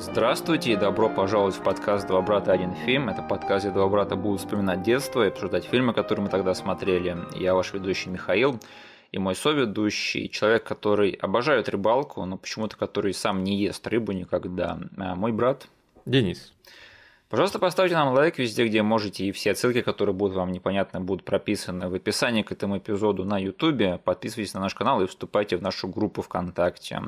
Здравствуйте и добро пожаловать в подкаст «Два брата. Один фильм». Это подкаст, где два брата будут вспоминать детство и обсуждать фильмы, которые мы тогда смотрели. Я ваш ведущий Михаил и мой соведущий, человек, который обожает рыбалку, но почему-то который сам не ест рыбу никогда. А мой брат Денис. Пожалуйста, поставьте нам лайк везде, где можете, и все ссылки, которые будут вам непонятны, будут прописаны в описании к этому эпизоду на YouTube. Подписывайтесь на наш канал и вступайте в нашу группу ВКонтакте.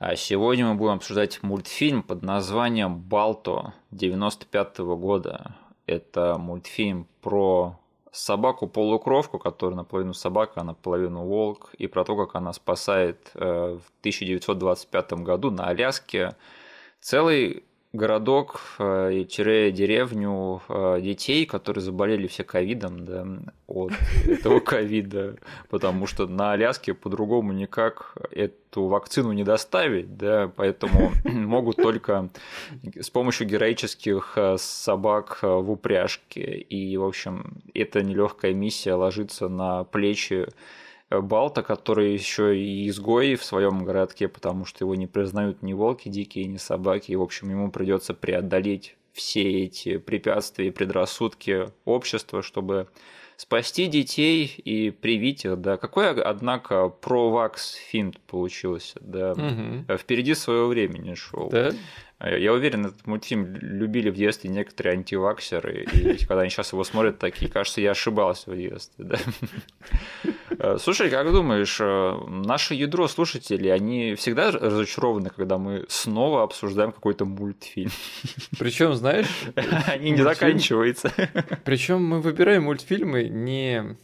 А сегодня мы будем обсуждать мультфильм под названием «Балто» 95 года. Это мультфильм про собаку-полукровку, которая наполовину собака, а наполовину волк, и про то, как она спасает э, в 1925 году на Аляске целый городок э, тире деревню э, детей, которые заболели все ковидом, да, от этого ковида, потому что на Аляске по-другому никак эту вакцину не доставить, да, поэтому могут только с помощью героических э, собак в упряжке. И, в общем, эта нелегкая миссия ложится на плечи Балта, который еще и изгой в своем городке, потому что его не признают ни волки дикие, ни собаки, и, в общем, ему придется преодолеть все эти препятствия и предрассудки общества, чтобы спасти детей и привить их, да. Какой, однако, про-вакс фильм получился, да. Угу. Впереди своего времени шел. Да? Я уверен, этот мультфильм любили в детстве некоторые антиваксеры, и когда они сейчас его смотрят, такие, кажется, я ошибался в детстве, да. Э, слушай, как думаешь, э, наше ядро слушателей, они всегда разочарованы, когда мы снова обсуждаем какой-то мультфильм? Причем, знаешь, они не заканчиваются. Причем мы выбираем мультфильмы не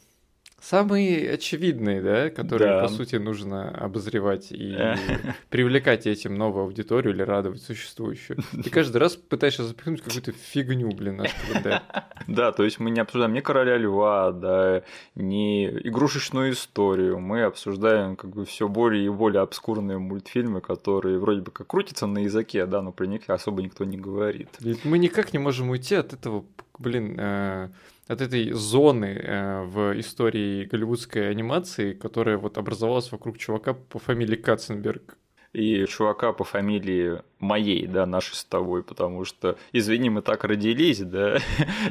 Самые очевидные, да, которые, да. по сути, нужно обозревать и привлекать этим новую аудиторию или радовать существующую. И каждый раз пытаешься запихнуть какую-то фигню, блин, наш календарь. Да, то есть мы не обсуждаем ни Короля Льва, да, ни игрушечную историю. Мы обсуждаем как бы все более и более обскурные мультфильмы, которые вроде бы как крутятся на языке, да, но про них особо никто не говорит. Ведь мы никак не можем уйти от этого, блин, э, от этой зоны э, в истории голливудской анимации, которая вот образовалась вокруг чувака по фамилии Катценберг. И чувака по фамилии моей, да, нашей с тобой, потому что, извини, мы так родились, да,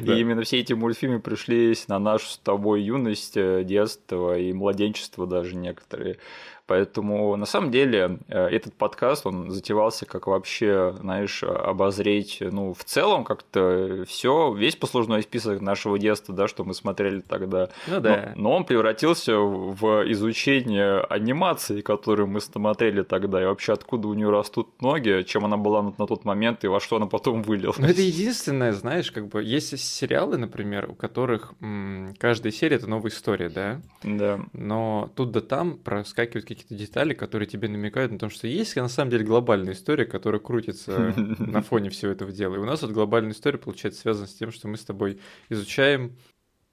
да. и именно все эти мультфильмы пришлись на нашу с тобой юность, э, детство и младенчество даже некоторые. Поэтому на самом деле э, этот подкаст, он затевался как вообще, знаешь, обозреть, ну, в целом как-то все, весь послужной список нашего детства, да, что мы смотрели тогда. Ну да. Но, но он превратился в изучение анимации, которую мы смотрели тогда, и вообще откуда у нее растут ноги, чем она была на, на тот момент и во что она потом вылилась. Ну это единственное, знаешь, как бы есть сериалы, например, у которых м- каждая серия это новая история, да? Да. Но тут да там проскакивают какие-то детали, которые тебе намекают на то, что есть на самом деле глобальная история, которая крутится на фоне всего этого дела. И у нас вот глобальная история, получается, связана с тем, что мы с тобой изучаем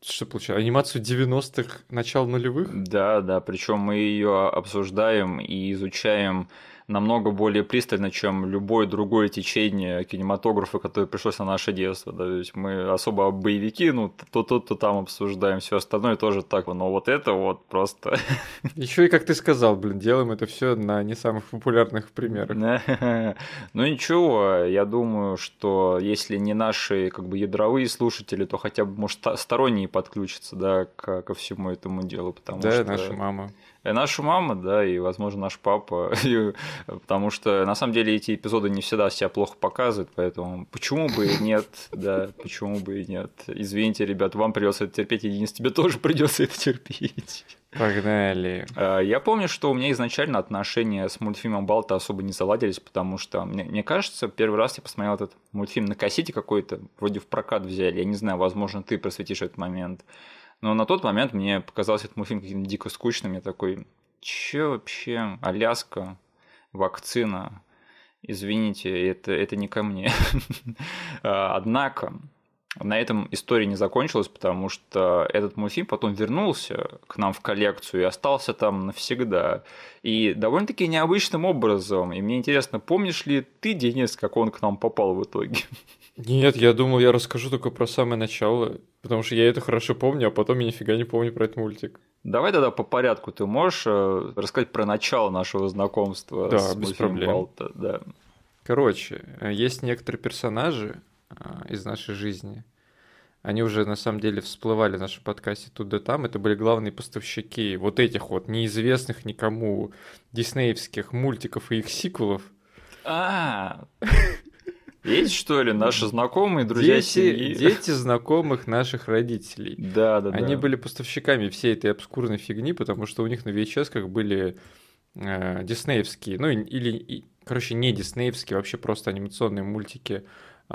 что получается, анимацию 90-х, начал нулевых? Да, да, причем мы ее обсуждаем и изучаем намного более пристально, чем любое другое течение кинематографа, которое пришлось на наше детство. Да? Есть мы особо боевики, ну, то тут, то там обсуждаем, все остальное тоже так. Но вот это вот просто... Еще и, как ты сказал, блин, делаем это все на не самых популярных примерах. Ну ничего, я думаю, что если не наши как бы ядровые слушатели, то хотя бы, может, сторонние подключатся, да, ко всему этому делу, потому да, что... наша мама. И наша мама, да, и, возможно, наш папа, и, потому что, на самом деле, эти эпизоды не всегда себя плохо показывают, поэтому почему бы и нет, да, почему бы и нет. Извините, ребят, вам придется это терпеть, и Денис, тебе тоже придется это терпеть. Погнали. А, я помню, что у меня изначально отношения с мультфильмом Балта особо не заладились, потому что, мне, мне кажется, первый раз я посмотрел этот мультфильм на кассете какой-то, вроде в прокат взяли, я не знаю, возможно, ты просветишь этот момент. Но на тот момент мне показался этот мультфильм каким-то дико скучным. Я такой, чё вообще, Аляска, вакцина, извините, это, это не ко мне. А, однако, на этом история не закончилась, потому что этот мультфильм потом вернулся к нам в коллекцию и остался там навсегда. И довольно-таки необычным образом. И мне интересно, помнишь ли ты, Денис, как он к нам попал в итоге? Нет, я думал, я расскажу только про самое начало, потому что я это хорошо помню, а потом я нифига не помню про этот мультик. Давай тогда по порядку. Ты можешь э, рассказать про начало нашего знакомства да, с без проблем. Балта? Да. Короче, э, есть некоторые персонажи из нашей жизни. Они уже на самом деле всплывали в нашем подкасте тут да там. Это были главные поставщики вот этих вот неизвестных никому диснеевских мультиков и их сиквелов. А, есть что ли наши знакомые, друзья дети, семьи? дети знакомых наших родителей. Да, да, Они да. были поставщиками всей этой обскурной фигни, потому что у них на VHS были э, диснеевские, ну или, и, короче, не диснеевские, вообще просто анимационные мультики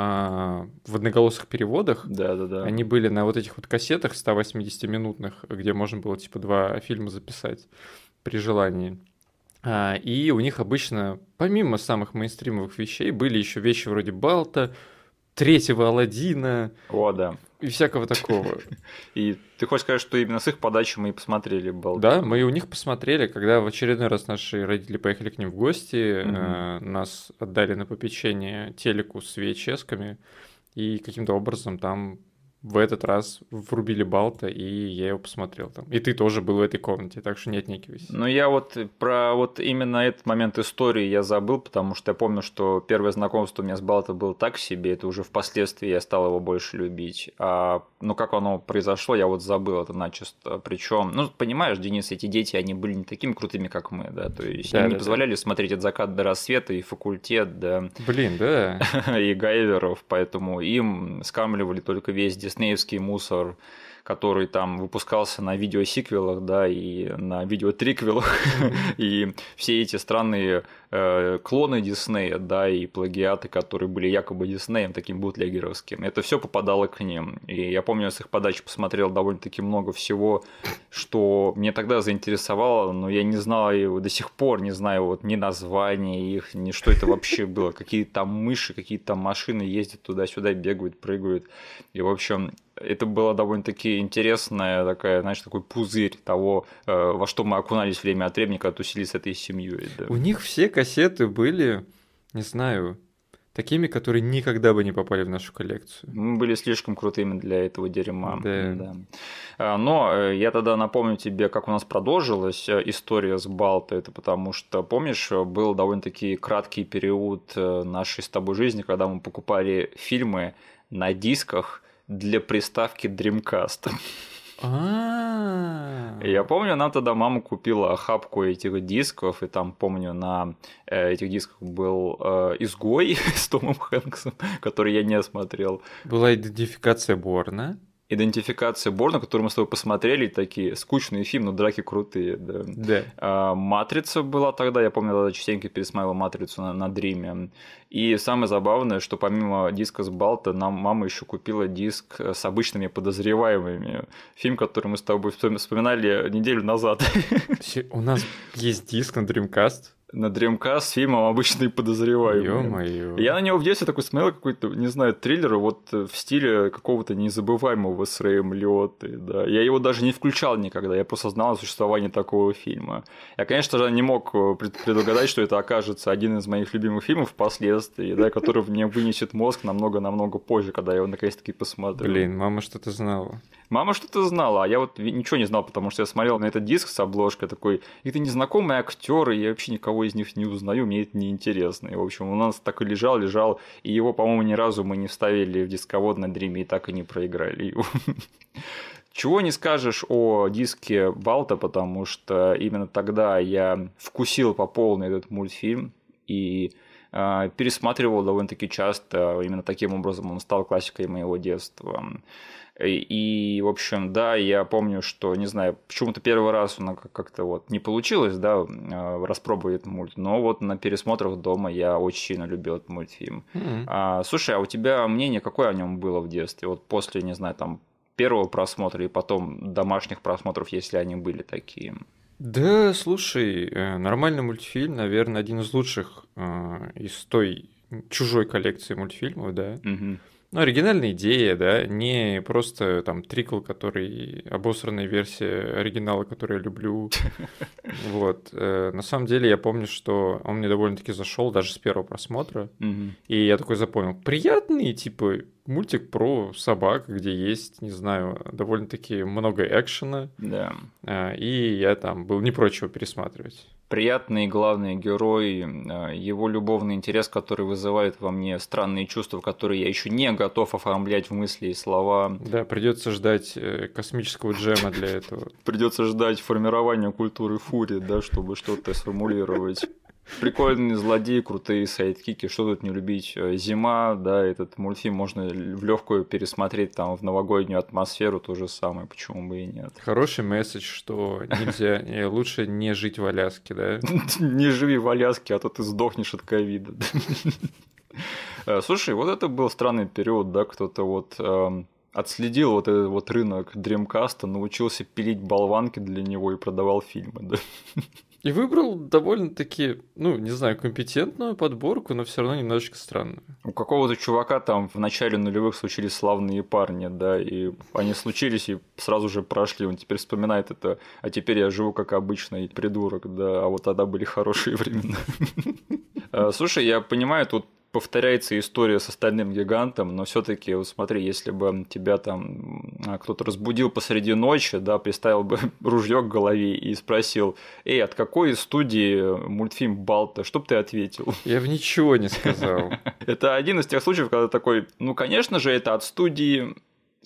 а, в одноголосых переводах. Да, да, да. Они были на вот этих вот кассетах 180-минутных, где можно было типа два фильма записать при желании. А, И у них обычно, помимо самых мейнстримовых вещей, были еще вещи вроде Балта, третьего Алладина О, да. И всякого такого. И ты хочешь сказать, что именно с их подачи мы и посмотрели был. Да, мы и у них посмотрели, когда в очередной раз наши родители поехали к ним в гости, э, нас отдали на попечение телеку с VHS-ками, и каким-то образом там в этот раз врубили Балта, и я его посмотрел там. И ты тоже был в этой комнате, так что не отнекивайся. Но я вот про вот именно этот момент истории я забыл, потому что я помню, что первое знакомство у меня с Балто было так себе, это уже впоследствии я стал его больше любить. А, ну, как оно произошло, я вот забыл это начисто. Причем, ну, понимаешь, Денис, эти дети, они были не такими крутыми, как мы, да, то есть Да, они да, не да. позволяли смотреть от заката до рассвета и факультет, да, Блин, да. и гайверов, поэтому им скармливали только весь диснеевский мусор, который там выпускался на видеосиквелах, да, и на видеотриквелах, и все эти странные э, клоны Диснея, да, и плагиаты, которые были якобы Диснеем, таким бутлегеровским, это все попадало к ним. И я помню, с их подачи посмотрел довольно-таки много всего, что мне тогда заинтересовало, но я не знал его до сих пор, не знаю вот ни названия их, ни что это вообще было, какие там мыши, какие там машины ездят туда-сюда, бегают, прыгают. И, в общем, это была довольно-таки интересная такая, знаешь, такой пузырь того, э, во что мы окунались время от времени, когда тусили с этой семьей. Да. У них все кассеты были, не знаю, такими, которые никогда бы не попали в нашу коллекцию. Мы были слишком крутыми для этого дерьма. Да. А, Но э, я тогда напомню тебе, как у нас продолжилась э, история с Балто. Это потому что, помнишь, был довольно-таки краткий период нашей с тобой жизни, когда мы покупали фильмы на дисках для приставки Dreamcast. А. Я помню, нам тогда мама купила охапку этих дисков, и там, помню, на э, этих дисках был э, «Изгой» с Томом Хэнксом, который я не смотрел. Была идентификация Борна. Идентификация Борна, которую мы с тобой посмотрели, такие скучные фильмы, но драки крутые, да. Да. А, Матрица была тогда, я помню, тогда частенько пересматривал Матрицу на, на Дриме. И самое забавное, что помимо диска с Балта, нам мама еще купила диск с обычными подозреваемыми. Фильм, который мы с тобой вспом- вспоминали неделю назад. У нас есть диск на Dreamcast. На Dreamcast с фильмом «Обычные подозреваемые». Ё-моё. Я на него в детстве такой смотрел какой-то, не знаю, триллер вот э, в стиле какого-то незабываемого с Рэем Лиоттой, да. Я его даже не включал никогда, я просто знал о существовании такого фильма. Я, конечно же, не мог э, пред- предугадать, что это окажется один из моих любимых фильмов впоследствии, да, который мне вынесет мозг намного-намного позже, когда я его наконец-таки посмотрю. Блин, мама что-то знала. Мама что-то знала, а я вот ничего не знал, потому что я смотрел на этот диск с обложкой такой, это незнакомые актеры, я вообще никого из них не узнаю, мне это неинтересно. И, в общем, у нас так и лежал, лежал, и его, по-моему, ни разу мы не вставили в дисковод на Дриме и так и не проиграли его. Чего не скажешь о диске Балта, потому что именно тогда я вкусил по полной этот мультфильм и э, пересматривал довольно-таки часто. Именно таким образом он стал классикой моего детства. И, в общем, да, я помню, что, не знаю, почему-то первый раз у нас как-то вот не получилось, да, э, распробовать этот мульт, но вот на пересмотрах дома я очень сильно любил этот мультфильм. М. А, слушай, а у тебя мнение какое о нем было в детстве? Вот после, не знаю, там первого просмотра и потом домашних просмотров, если они были такие. Да, слушай, э, нормальный мультфильм, наверное, один из лучших э, из той чужой коллекции мультфильмов, да. Мгм. Ну, оригинальная идея, да, не просто там трикл, который обосранная версия оригинала, который я люблю. Вот. э, На самом деле я помню, что он мне довольно-таки зашел даже с первого просмотра. И я такой запомнил, приятный, типа, мультик про собак, где есть, не знаю, довольно-таки много экшена. Да. А, и я там был не прочь его пересматривать. Приятный главный герой, а, его любовный интерес, который вызывает во мне странные чувства, которые я еще не готов оформлять в мысли и слова. Да, придется ждать э, космического джема для этого. Придется ждать формирования культуры фури, да, чтобы что-то сформулировать. Прикольные злодеи, крутые сайдкики, что тут не любить. Э, зима, да, этот мультфильм можно в легкую пересмотреть там в новогоднюю атмосферу, то же самое, почему бы и нет. Хороший месседж, что нельзя, э, лучше не жить в Аляске, да? Не живи в Аляске, а то ты сдохнешь от ковида. Э, слушай, вот это был странный период, да, кто-то вот эм, отследил вот этот вот рынок Дремкаста, научился пилить болванки для него и продавал фильмы, да. И выбрал довольно-таки, ну, не знаю, компетентную подборку, но все равно немножечко странную. У какого-то чувака там в начале нулевых случились славные парни, да, и они случились и сразу же прошли. Он теперь вспоминает это, а теперь я живу как обычный придурок, да, а вот тогда были хорошие времена. Э, слушай, я понимаю, тут повторяется история с остальным гигантом, но все-таки, вот смотри, если бы тебя там кто-то разбудил посреди ночи, да, приставил бы ружье к голове и спросил, эй, от какой студии мультфильм Балта, что бы ты ответил? Я бы ничего не сказал. Это один из тех случаев, когда такой, ну, конечно же, это от студии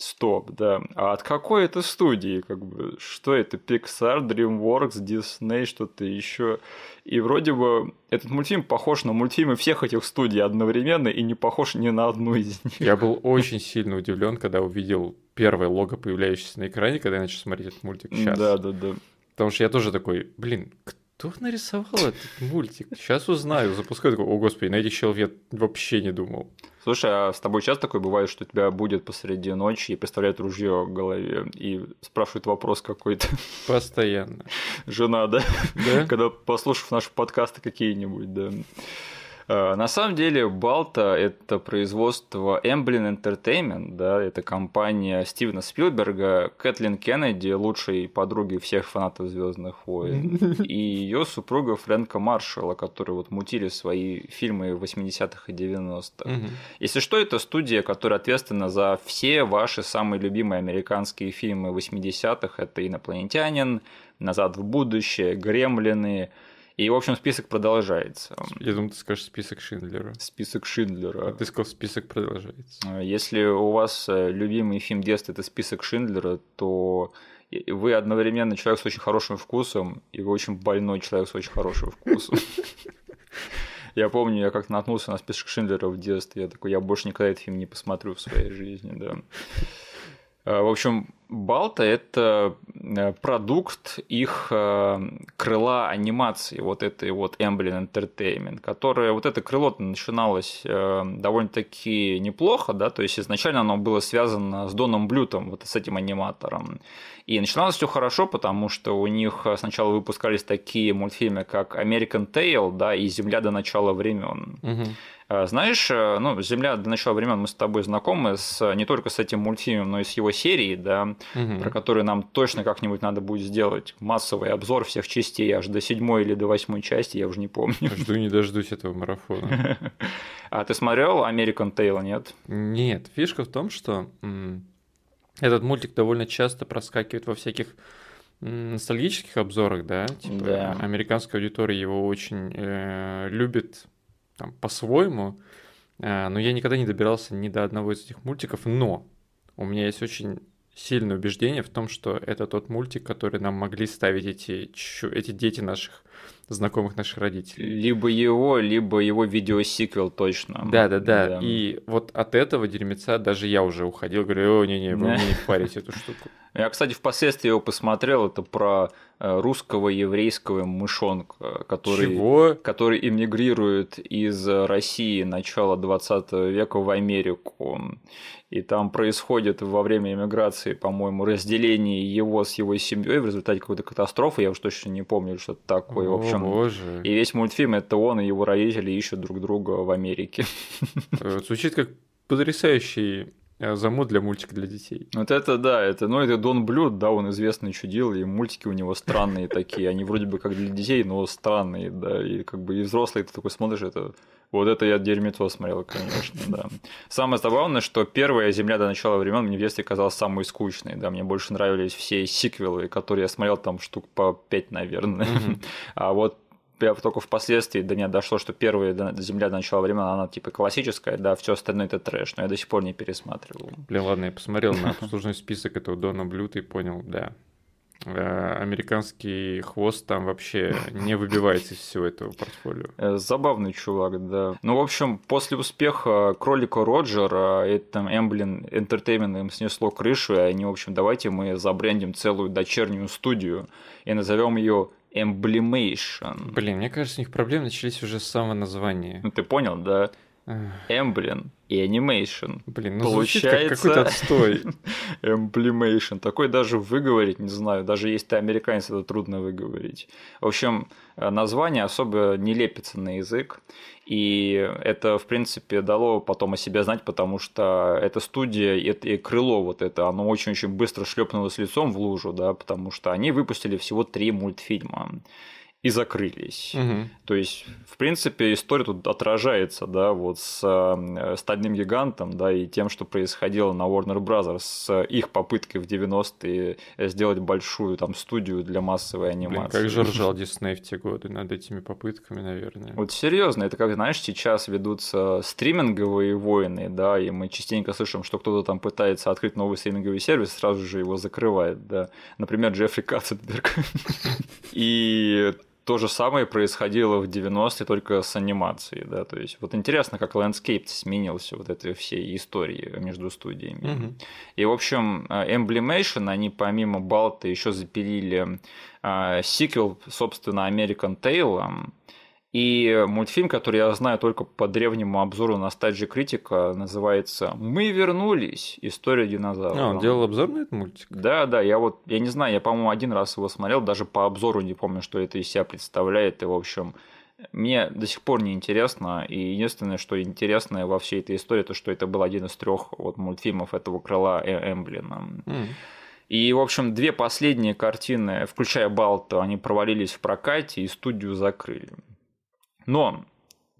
Стоп, да. А от какой это студии? Как бы, что это? Pixar, DreamWorks, Disney, что-то еще. И вроде бы этот мультфильм похож на мультфильмы всех этих студий одновременно и не похож ни на одну из них. Я был очень сильно удивлен, когда увидел первое лого, появляющееся на экране, когда я начал смотреть этот мультик сейчас. Да, да, да. Потому что я тоже такой, блин, кто нарисовал этот мультик? Сейчас узнаю. Запускаю такой, о господи, на этих челов я вообще не думал. Слушай, а с тобой часто такое бывает, что тебя будет посреди ночи и представляет ружье в голове и спрашивает вопрос какой-то? Постоянно. Жена, да? Да. Когда послушав наши подкасты какие-нибудь, да. Э, на самом деле Балта – это производство Emblem Entertainment, да, это компания Стивена Спилберга, Кэтлин Кеннеди, лучшей подруги всех фанатов Звездных войн, и ее супруга Фрэнка Маршалла, которые вот мутили свои фильмы в 80-х и 90-х. Если что, это студия, которая ответственна за все ваши самые любимые американские фильмы 80-х. Это «Инопланетянин», «Назад в будущее», «Гремлины», и, в общем, список продолжается. Я думаю, ты скажешь список Шиндлера. Список Шиндлера. А ты сказал, список продолжается. А, если у вас э, любимый фильм детства – это список Шиндлера, то вы одновременно человек с очень хорошим вкусом, и вы очень больной человек с очень хорошим вкусом. Я помню, я как-то наткнулся на список Шиндлера в детстве. Я такой, я больше никогда этот фильм не посмотрю в своей жизни, да. А, в общем, Балта – это э, продукт их э, крыла анимации, вот этой вот Emblem Entertainment, которое, вот это крыло начиналось э, довольно-таки неплохо, да, то есть изначально оно было связано с Доном Блютом, вот с этим аниматором. И начиналось все хорошо, потому что у них сначала выпускались такие мультфильмы, как American Tail, да, и Земля до начала времен. Угу. Знаешь, ну, Земля до начала времен мы с тобой знакомы с, не только с этим мультфильмом, но и с его серией, да, угу. про который нам точно как-нибудь надо будет сделать массовый обзор всех частей, аж до седьмой или до восьмой части, я уже не помню. Жду не дождусь этого марафона. А ты смотрел American Tail, нет? Нет, фишка в том, что этот мультик довольно часто проскакивает во всяких ностальгических обзорах, да, типа да. американская аудитория его очень э, любит там, по-своему, э, но я никогда не добирался ни до одного из этих мультиков, но у меня есть очень сильное убеждение в том, что это тот мультик, который нам могли ставить эти, эти дети наших знакомых наших родителей. Либо его, либо его видеосиквел точно. Да, да, да. И вот от этого дерьмеца даже я уже уходил, говорю, о, не-не, вы мне не парите эту штуку. Я, кстати, впоследствии его посмотрел, это про э, русского еврейского мышонка, который, Чего? который эмигрирует из России начала 20 века в Америку. И там происходит во время эмиграции, по-моему, разделение его с его семьей в результате какой-то катастрофы, я уж точно не помню, что-то такое. О, в общем, боже. И весь мультфильм это он и его родители ищут друг друга в Америке. Звучит как потрясающий э, замут для мультика для детей. Вот это да, это, ну, это Дон Блюд, да, он известный чудил, и мультики у него странные такие, они вроде бы как для детей, но странные, да, и как бы и взрослый ты такой смотришь, это вот это я дерьмецо смотрел, конечно, да. Самое забавное, что первая «Земля до начала времен мне в детстве казалась самой скучной, да, мне больше нравились все сиквелы, которые я смотрел там штук по пять, наверное. А вот только впоследствии до меня дошло, что первая «Земля до начала времен», она типа классическая, да, все остальное это трэш, но я до сих пор не пересматривал. Блин, ладно, я посмотрел на послужной список этого Дона Блюта и понял, да, Э, американский хвост там вообще не выбивается из всего этого портфолио. Э, забавный чувак, да. Ну, в общем, после успеха кролика Роджера, это Эмблин Entertainment им снесло крышу, и они, в общем, давайте мы забрендим целую дочернюю студию и назовем ее Amblimation. Блин, мне кажется, у них проблемы начались уже с самого названия. Ну, ты понял, да? Amblin и animation. Блин, ну Получается... как какой-то отстой. Amblimation. Такой даже выговорить, не знаю, даже если ты американец, это трудно выговорить. В общем, название особо не лепится на язык. И это, в принципе, дало потом о себе знать, потому что эта студия и крыло вот это, оно очень-очень быстро шлепнулось лицом в лужу, да, потому что они выпустили всего три мультфильма и закрылись. Угу. То есть, в принципе, история тут отражается, да, вот с э, стальным гигантом, да, и тем, что происходило на Warner Bros. с их попыткой в 90-е сделать большую там студию для массовой анимации. Блин, как же ржал Дисней в те годы над этими попытками, наверное. Вот серьезно, это как, знаешь, сейчас ведутся стриминговые войны, да, и мы частенько слышим, что кто-то там пытается открыть новый стриминговый сервис, сразу же его закрывает, да. Например, Джеффри Катценберг. И то же самое происходило в 90-е только с анимацией, да, то есть вот интересно, как landscape сменился вот этой всей истории между студиями. Угу. И, в общем, Amblimation, они помимо Балто еще запилили э, сиквел, собственно, American Tail, и мультфильм, который я знаю только по древнему обзору Ностальгии критика, называется «Мы вернулись. История динозавров». А, он делал обзор на этот мультик? Да, да, я вот, я не знаю, я, по-моему, один раз его смотрел, даже по обзору не помню, что это из себя представляет, и, в общем, мне до сих пор не интересно, и единственное, что интересно во всей этой истории, то, что это был один из трех вот мультфильмов этого крыла э, Эмблина. Mm. И, в общем, две последние картины, включая Балта, они провалились в прокате и студию закрыли. Но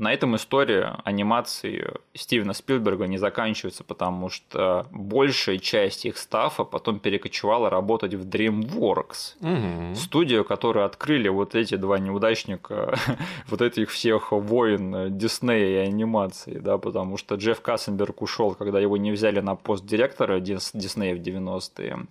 на этом история анимации Стивена Спилберга не заканчивается, потому что большая часть их стафа потом перекочевала работать в DreamWorks, угу. студию, которую открыли вот эти два неудачника, вот этих всех воин Диснея и анимации, да, потому что Джефф Кассенберг ушел, когда его не взяли на пост директора Диснея в 90-е.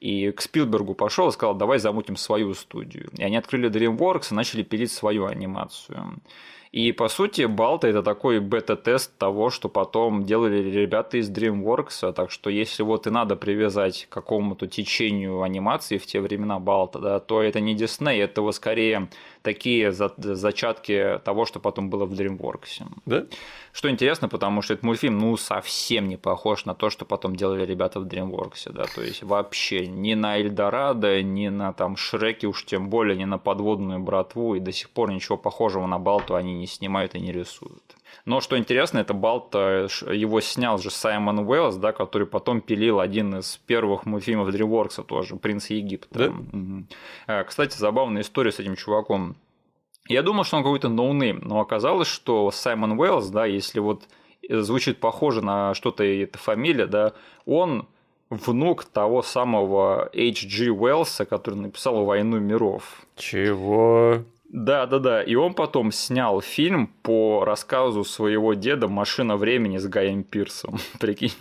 И к Спилбергу пошел и сказал, давай замутим свою студию. И они открыли DreamWorks и начали пилить свою анимацию. И, по сути, Балта – это такой бета-тест того, что потом делали ребята из DreamWorks. Так что, если вот и надо привязать к какому-то течению анимации в те времена Балта, да, то это не Disney, это вот скорее такие зачатки того, что потом было в DreamWorks. Да? Что интересно, потому что этот мультфильм, ну, совсем не похож на то, что потом делали ребята в DreamWorks, да, то есть вообще ни на Эльдорадо, ни на там Шреки, уж тем более, ни на подводную братву, и до сих пор ничего похожего на Балту они не снимают и не рисуют. Но что интересно, это Балто, его снял же Саймон Уэллс, да, который потом пилил один из первых мультфильмов DreamWorks тоже, «Принц Египта». Да? Угу. Кстати, забавная история с этим чуваком. Я думал, что он какой-то ноунейм, но оказалось, что Саймон Уэллс, да, если вот звучит похоже на что-то эта фамилия, да, он внук того самого H.G. Уэллса, который написал «Войну миров». Чего? Да, да, да. И он потом снял фильм по рассказу своего деда «Машина времени» с Гаем Пирсом. Прикинь.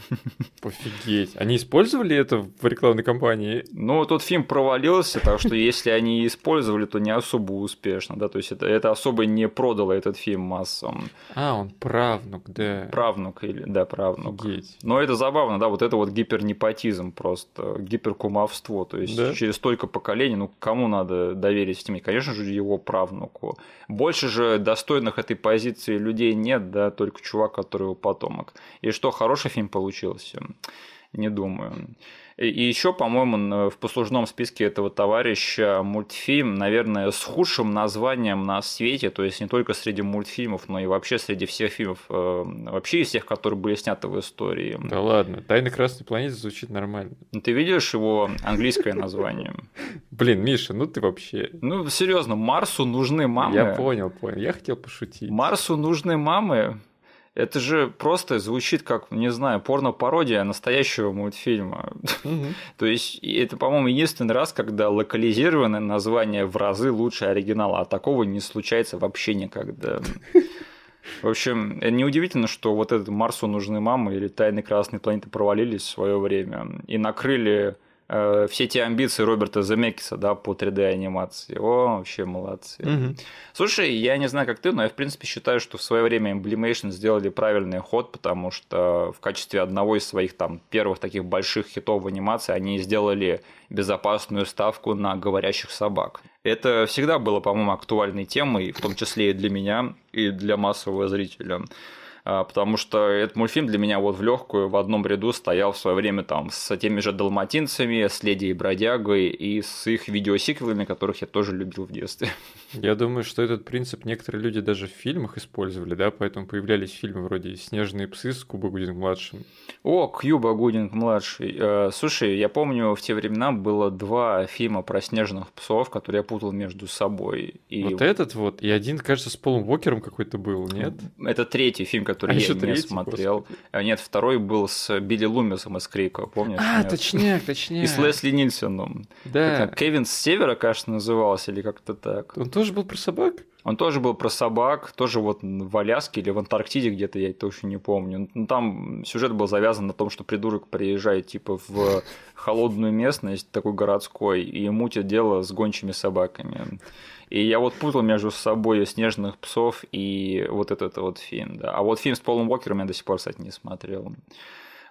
Офигеть. Они использовали это в рекламной кампании? Ну, тот фильм провалился, так что если они использовали, то не особо успешно. Да? То есть это, это особо не продало этот фильм массам. А, он правнук, да. Правнук, или да, правнук. Офигеть. Но это забавно, да, вот это вот гипернепотизм просто, гиперкумовство. То есть да? через столько поколений, ну, кому надо доверить этим? Конечно же, его правнук правнуку. Больше же достойных этой позиции людей нет, да, только чувак, который его потомок. И что, хороший фильм получился? Не думаю. И еще, по-моему, в послужном списке этого товарища мультфильм, наверное, с худшим названием на свете, то есть не только среди мультфильмов, но и вообще среди всех фильмов, э, вообще из тех, которые были сняты в истории. Да ладно, «Тайны Красной планеты» звучит нормально. Ну, ты видишь его английское название? Блин, Миша, ну ты вообще... Ну, серьезно, Марсу нужны мамы. Я понял, понял. Я хотел пошутить. Марсу нужны мамы. Это же просто звучит как, не знаю, порно-пародия настоящего мультфильма. То есть это, по-моему, единственный раз, когда локализированное название в разы лучше оригинала, а такого не случается вообще никогда. В общем, неудивительно, что вот этот Марсу нужны мамы или Тайны Красной планеты провалились в свое время и накрыли Э, все те амбиции Роберта Земекиса, да, по 3D-анимации. О, вообще молодцы. Угу. Слушай, я не знаю, как ты, но я, в принципе, считаю, что в свое время Emblemation сделали правильный ход, потому что в качестве одного из своих там первых таких больших хитов в анимации они сделали безопасную ставку на говорящих собак. Это всегда было, по-моему, актуальной темой, в том числе и для меня, и для массового зрителя. А, потому что этот мультфильм для меня вот в легкую в одном ряду стоял в свое время там с теми же далматинцами, с Леди и Бродягой и с их видеосиквелами, которых я тоже любил в детстве. Я думаю, что этот принцип некоторые люди даже в фильмах использовали, да, поэтому появлялись фильмы вроде «Снежные псы» с Куба Гудинг-младшим. О, Кьюба Гудинг-младший. Э, слушай, я помню, в те времена было два фильма про снежных псов, которые я путал между собой. И... Вот этот вот, и один, кажется, с Полом Уокером какой-то был, нет? Это третий фильм, который а я не третий, смотрел. Господи. Нет, второй был с Билли Лумисом из Крика, помнишь? А, нет? точняк, точняк. И с Лесли Нильсоном. Да. Кевин с Севера, кажется, назывался, или как-то так. Он тоже был про собак? Он тоже был про собак, тоже вот в Аляске или в Антарктиде где-то, я точно не помню. Ну, там сюжет был завязан на том, что придурок приезжает типа в холодную местность, такой городской, и мутит дело с гончими собаками. И я вот путал между собой снежных псов и вот этот вот фильм, да. А вот фильм с Полом Уокером я до сих пор, кстати, не смотрел.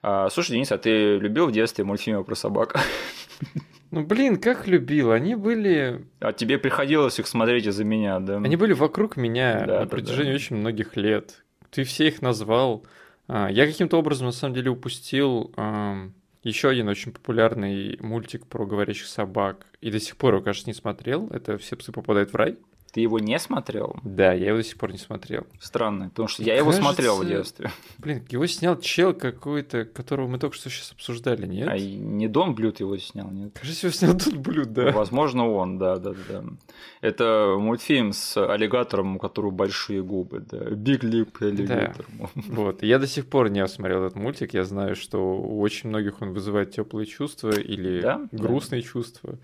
А, слушай, Денис, а ты любил в детстве мультфильмы про собак? Ну, блин, как любил. Они были... А тебе приходилось их смотреть из-за меня, да? Они были вокруг меня да, на да, протяжении да. очень многих лет. Ты все их назвал. А, я каким-то образом, на самом деле, упустил еще один очень популярный мультик про говорящих собак. И до сих пор его, кажется, не смотрел. Это «Все псы попадают в рай». Ты его не смотрел? Да, я его до сих пор не смотрел. Странно, потому что я Кажется... его смотрел в детстве. Блин, его снял чел какой-то, которого мы только что сейчас обсуждали, нет? А не Дон Блюд его снял, нет? Кажется, его снял Дон Блюд, да. Возможно, он, да, да, да. Это мультфильм с аллигатором, у которого большие губы, да. Big Lip аллигатор. Да. Вот, я до сих пор не смотрел этот мультик, я знаю, что у очень многих он вызывает теплые чувства или да? грустные да. чувства.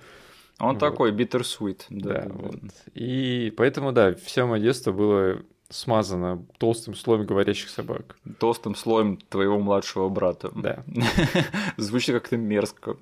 Он вот. такой bittersweet. Да, да, вот. И поэтому, да, все мое детство было смазано толстым слоем говорящих собак. Толстым слоем твоего младшего брата. Да. Звучит как-то мерзко.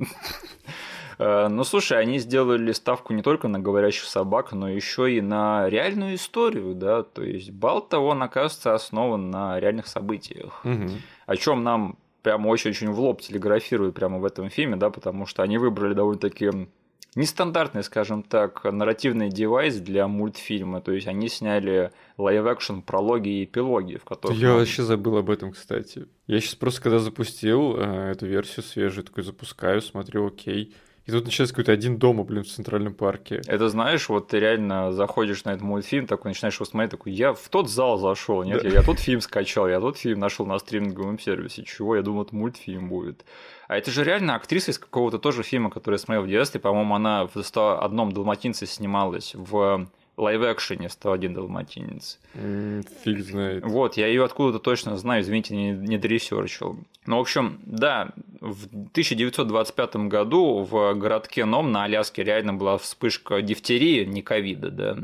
Э, ну, слушай, они сделали ставку не только на говорящих собак, но еще и на реальную историю, да, то есть Балто, он, оказывается, основан на реальных событиях, угу. о чем нам прямо очень-очень в лоб телеграфируют прямо в этом фильме, да, потому что они выбрали довольно-таки нестандартный, скажем так, нарративный девайс для мультфильма. То есть они сняли live-action прологи и эпилоги, в которых... Я вообще забыл об этом, кстати. Я сейчас просто, когда запустил э, эту версию свежую, такой запускаю, смотрю, окей. И тут начинается какой-то один дома, блин, в Центральном парке. Это знаешь, вот ты реально заходишь на этот мультфильм, такой начинаешь его смотреть, такой, я в тот зал зашел, нет, да. я, я тут фильм скачал, я тут фильм нашел на стриминговом сервисе, чего, я думал, это мультфильм будет. А это же реально актриса из какого-то тоже фильма, который я смотрел в детстве. По-моему, она в 101 далматинце снималась в live-action е 101 далматинец. Фиг знает. Вот, я ее откуда-то точно знаю, извините, не, не доресерчил. Ну, в общем, да, в 1925 году в городке Ном на Аляске реально была вспышка дифтерии, не ковида, да.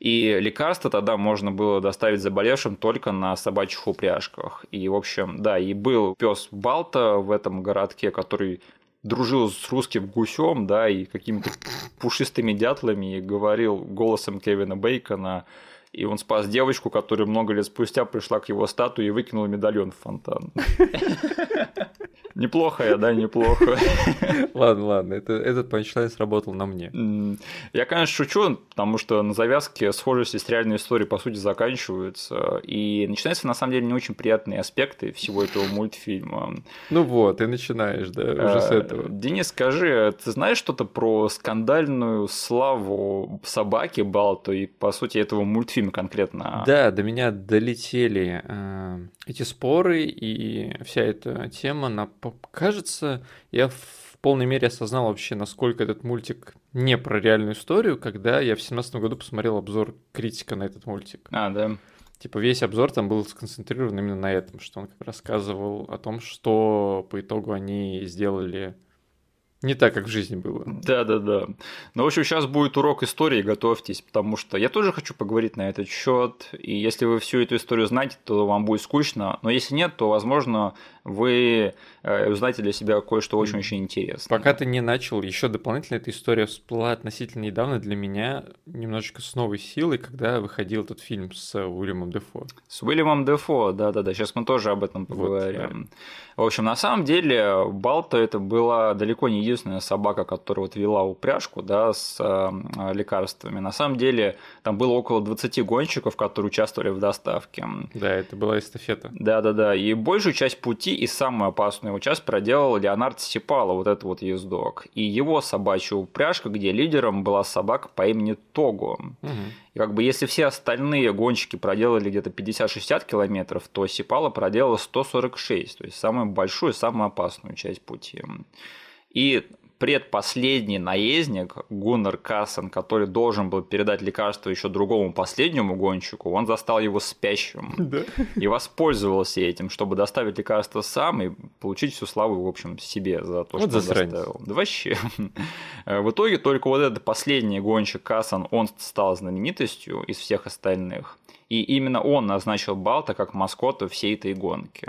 И лекарства тогда можно было доставить заболевшим только на собачьих упряжках. И, в общем, да, и был пес Балто в этом городке, который дружил с русским гусем, да, и какими-то пушистыми дятлами, и говорил голосом Кевина Бейкона и он спас девочку, которая много лет спустя пришла к его статуе и выкинула медальон в фонтан. Неплохо я, да, неплохо. Ладно, ладно, это, этот панчлайн сработал на мне. Я, конечно, шучу, потому что на завязке схожести с реальной историей, по сути, заканчиваются, и начинаются, на самом деле, не очень приятные аспекты всего этого мультфильма. Ну вот, ты начинаешь, да, уже с э, этого. Денис, скажи, ты знаешь что-то про скандальную славу собаки Балто и, по сути, этого мультфильма конкретно? Да, до меня долетели э, эти споры и вся эта тема на кажется, я в полной мере осознал вообще, насколько этот мультик не про реальную историю, когда я в семнадцатом году посмотрел обзор критика на этот мультик. А, да. Типа весь обзор там был сконцентрирован именно на этом, что он как рассказывал о том, что по итогу они сделали не так, как в жизни было. Да, да, да. Ну, в общем, сейчас будет урок истории, готовьтесь, потому что я тоже хочу поговорить на этот счет. И если вы всю эту историю знаете, то вам будет скучно. Но если нет, то, возможно, вы э, узнаете для себя кое-что очень-очень интересное. Пока ты не начал, еще дополнительно эта история всплыла относительно недавно для меня немножечко с новой силой, когда выходил этот фильм с Уильямом Дефо. С Уильямом Дефо, да-да-да, сейчас мы тоже об этом поговорим. Вот, да. В общем, на самом деле, Балта это была далеко не единственная собака, которая вот вела упряжку, да, с э, лекарствами. На самом деле, там было около 20 гонщиков, которые участвовали в доставке. Да, это была эстафета. Да-да-да, и большую часть пути и самую опасную его часть проделал Леонард Степало, вот этот вот ездок. И его собачья упряжка, где лидером была собака по имени Того. Угу. И как бы если все остальные гонщики проделали где-то 50-60 километров, то Сипала проделала 146, то есть самую большую, самую опасную часть пути. И предпоследний наездник Гуннер Кассен, который должен был передать лекарство еще другому последнему гонщику, он застал его спящим да? и воспользовался этим, чтобы доставить лекарство сам и получить всю славу, в общем, себе за то, вот что засранец. доставил. Да вообще. В итоге только вот этот последний гонщик Кассан, он стал знаменитостью из всех остальных. И именно он назначил Балта как маскота всей этой гонки.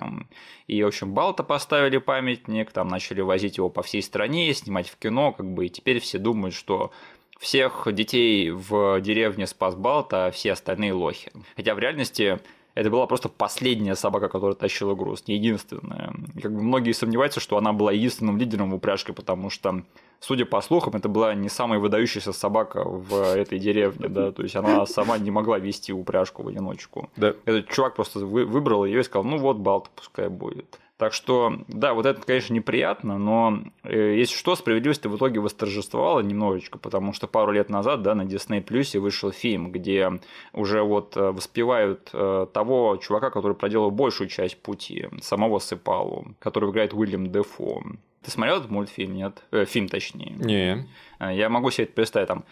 И, в общем, Балта поставили памятник, там начали возить его по всей стране, снимать в кино, как бы, и теперь все думают, что всех детей в деревне спас Балта, а все остальные лохи. Хотя в реальности это была просто последняя собака, которая тащила груз, не единственная. И как бы многие сомневаются, что она была единственным лидером в упряжке, потому что, судя по слухам, это была не самая выдающаяся собака в этой деревне, да, то есть она сама не могла вести упряжку в одиночку. Да. Этот чувак просто выбрал ее и сказал, ну вот, Балта пускай будет. Так что, да, вот это, конечно, неприятно, но э, если что, справедливость в итоге восторжествовала немножечко, потому что пару лет назад, да, на Disney Plus вышел фильм, где уже вот э, воспевают э, того чувака, который проделал большую часть пути, самого Сыпалу, который играет Уильям Дефо. Ты смотрел этот мультфильм, нет? Э, фильм, точнее. Не. Э, я могу себе это представить, там,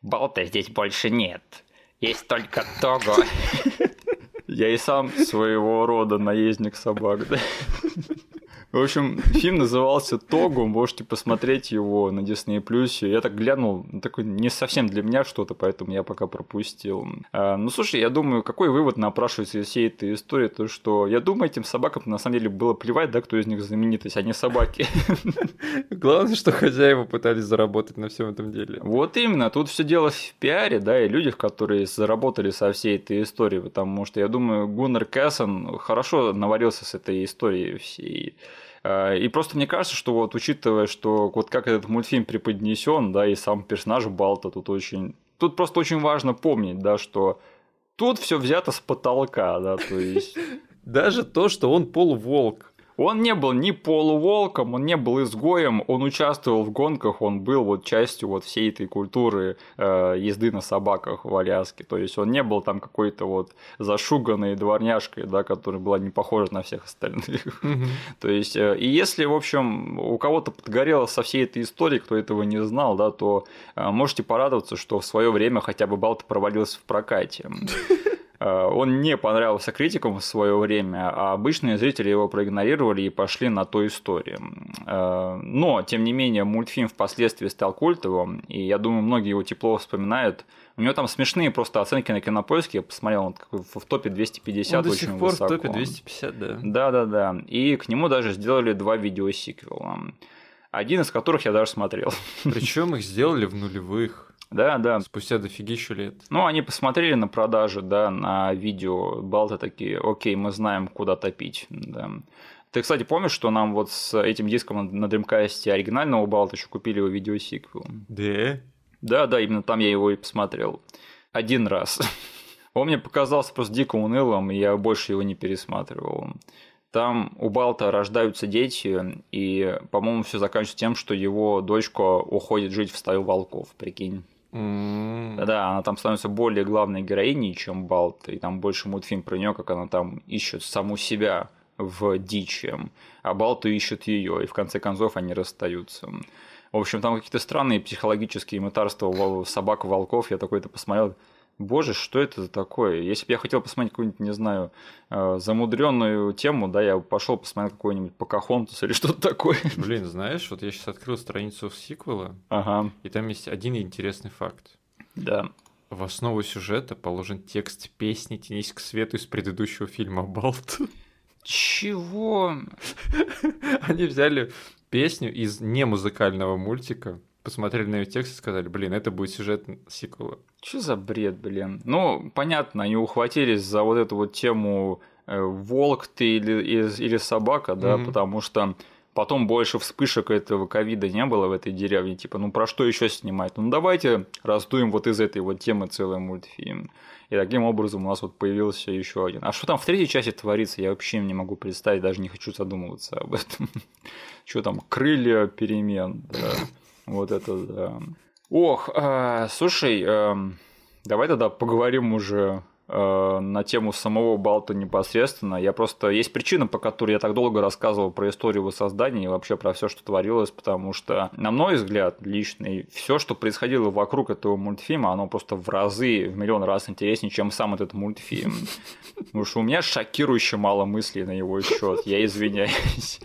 Балта здесь больше нет, есть только Того. Я и сам своего рода наездник собак, да. В общем, фильм назывался «Тогу», можете посмотреть его на Disney+. Я так глянул, ну, такой не совсем для меня что-то, поэтому я пока пропустил. А, ну, слушай, я думаю, какой вывод напрашивается из всей этой истории, то что, я думаю, этим собакам на самом деле было плевать, да, кто из них знаменитость, а не собаки. Главное, что хозяева пытались заработать на всем этом деле. Вот именно, тут все дело в пиаре, да, и людях, которые заработали со всей этой историей, потому что, я думаю, Гуннер Кэссон хорошо наварился с этой историей всей. Э, и просто мне кажется, что вот учитывая, что вот как этот мультфильм преподнесен, да, и сам персонаж Балта тут очень... Тут просто очень важно помнить, да, что тут все взято с потолка, да, то есть... Даже то, что он полуволк. Он не был ни полуволком, он не был изгоем, он участвовал в гонках, он был вот частью вот всей этой культуры э, езды на собаках в Аляске. То есть он не был там какой-то вот зашуганной дворняжкой, да, которая была не похожа на всех остальных. То есть, э, и если, в общем, у кого-то подгорело со всей этой историей, кто этого не знал, да, то э, можете порадоваться, что в свое время хотя бы Балта провалился в прокате. Э, он не понравился критикам в свое время, а обычные зрители его проигнорировали и пошли на ту историю. Э, но, тем не менее, мультфильм впоследствии стал культовым, и я думаю, многие его тепло вспоминают. У него там смешные просто оценки на кинопоиске. Я посмотрел, он в топе 250 он до очень сих пор высоко. в топе 250, да. Да, да, да. И к нему даже сделали два видеосиквела. Один из которых я даже смотрел. Причем их сделали в нулевых. Да, да. Спустя дофигищу лет. Ну, они посмотрели на продажи, да, на видео Балта такие, окей, мы знаем, куда топить. Да. Ты, кстати, помнишь, что нам вот с этим диском на Dreamcast оригинального Балта еще купили его видеосиквел? Да? Да, да, именно там я его и посмотрел. Один раз. Он мне показался просто дико унылым, и я больше его не пересматривал. Там у Балта рождаются дети, и, по-моему, все заканчивается тем, что его дочка уходит жить в стаю волков, прикинь. М. Да, она там становится более главной героиней, чем Балт, и там больше мультфильм про нее, как она там ищет саму себя в дичи, а Балта ищет ее, и в конце концов они расстаются. В общем, там какие-то странные психологические мытарства у собак волков. Я такой-то посмотрел. Боже, что это за такое? Если бы я хотел посмотреть какую-нибудь, не знаю, э, замудренную тему, да, я пошел посмотрел какой-нибудь Покахонтас или что-то такое. Блин, знаешь, вот я сейчас открыл страницу сиквела, Ага, и там есть один интересный факт. да. В основу сюжета положен текст песни «Тянись к свету» из предыдущего фильма «Балт». Чего? Они взяли песню из немузыкального мультика, посмотрели на ее текст и сказали, блин, это будет сюжет сиквела. Что за бред, блин? Ну, понятно, они ухватились за вот эту вот тему э, волк ты или, или, или собака, да, Мгм. потому что потом больше вспышек этого ковида не было в этой деревне. Типа, ну про что еще снимать? Ну давайте раздуем вот из этой вот темы целый мультфильм. И таким образом у нас вот появился еще один. А что там в третьей части творится, я вообще не могу представить, даже не хочу задумываться об этом. Что там, крылья перемен, да. Вот это да. Ох, а, слушай, эм, давай тогда поговорим уже э, на тему самого Балта непосредственно. Я просто есть причина, по которой я так долго рассказывал про историю его создания и вообще про все, что творилось, потому что, на мой взгляд, личный, все, что происходило вокруг этого мультфильма, оно просто в разы, в миллион раз интереснее, чем сам этот мультфильм. Потому что у меня шокирующе мало мыслей на его счет. Я извиняюсь.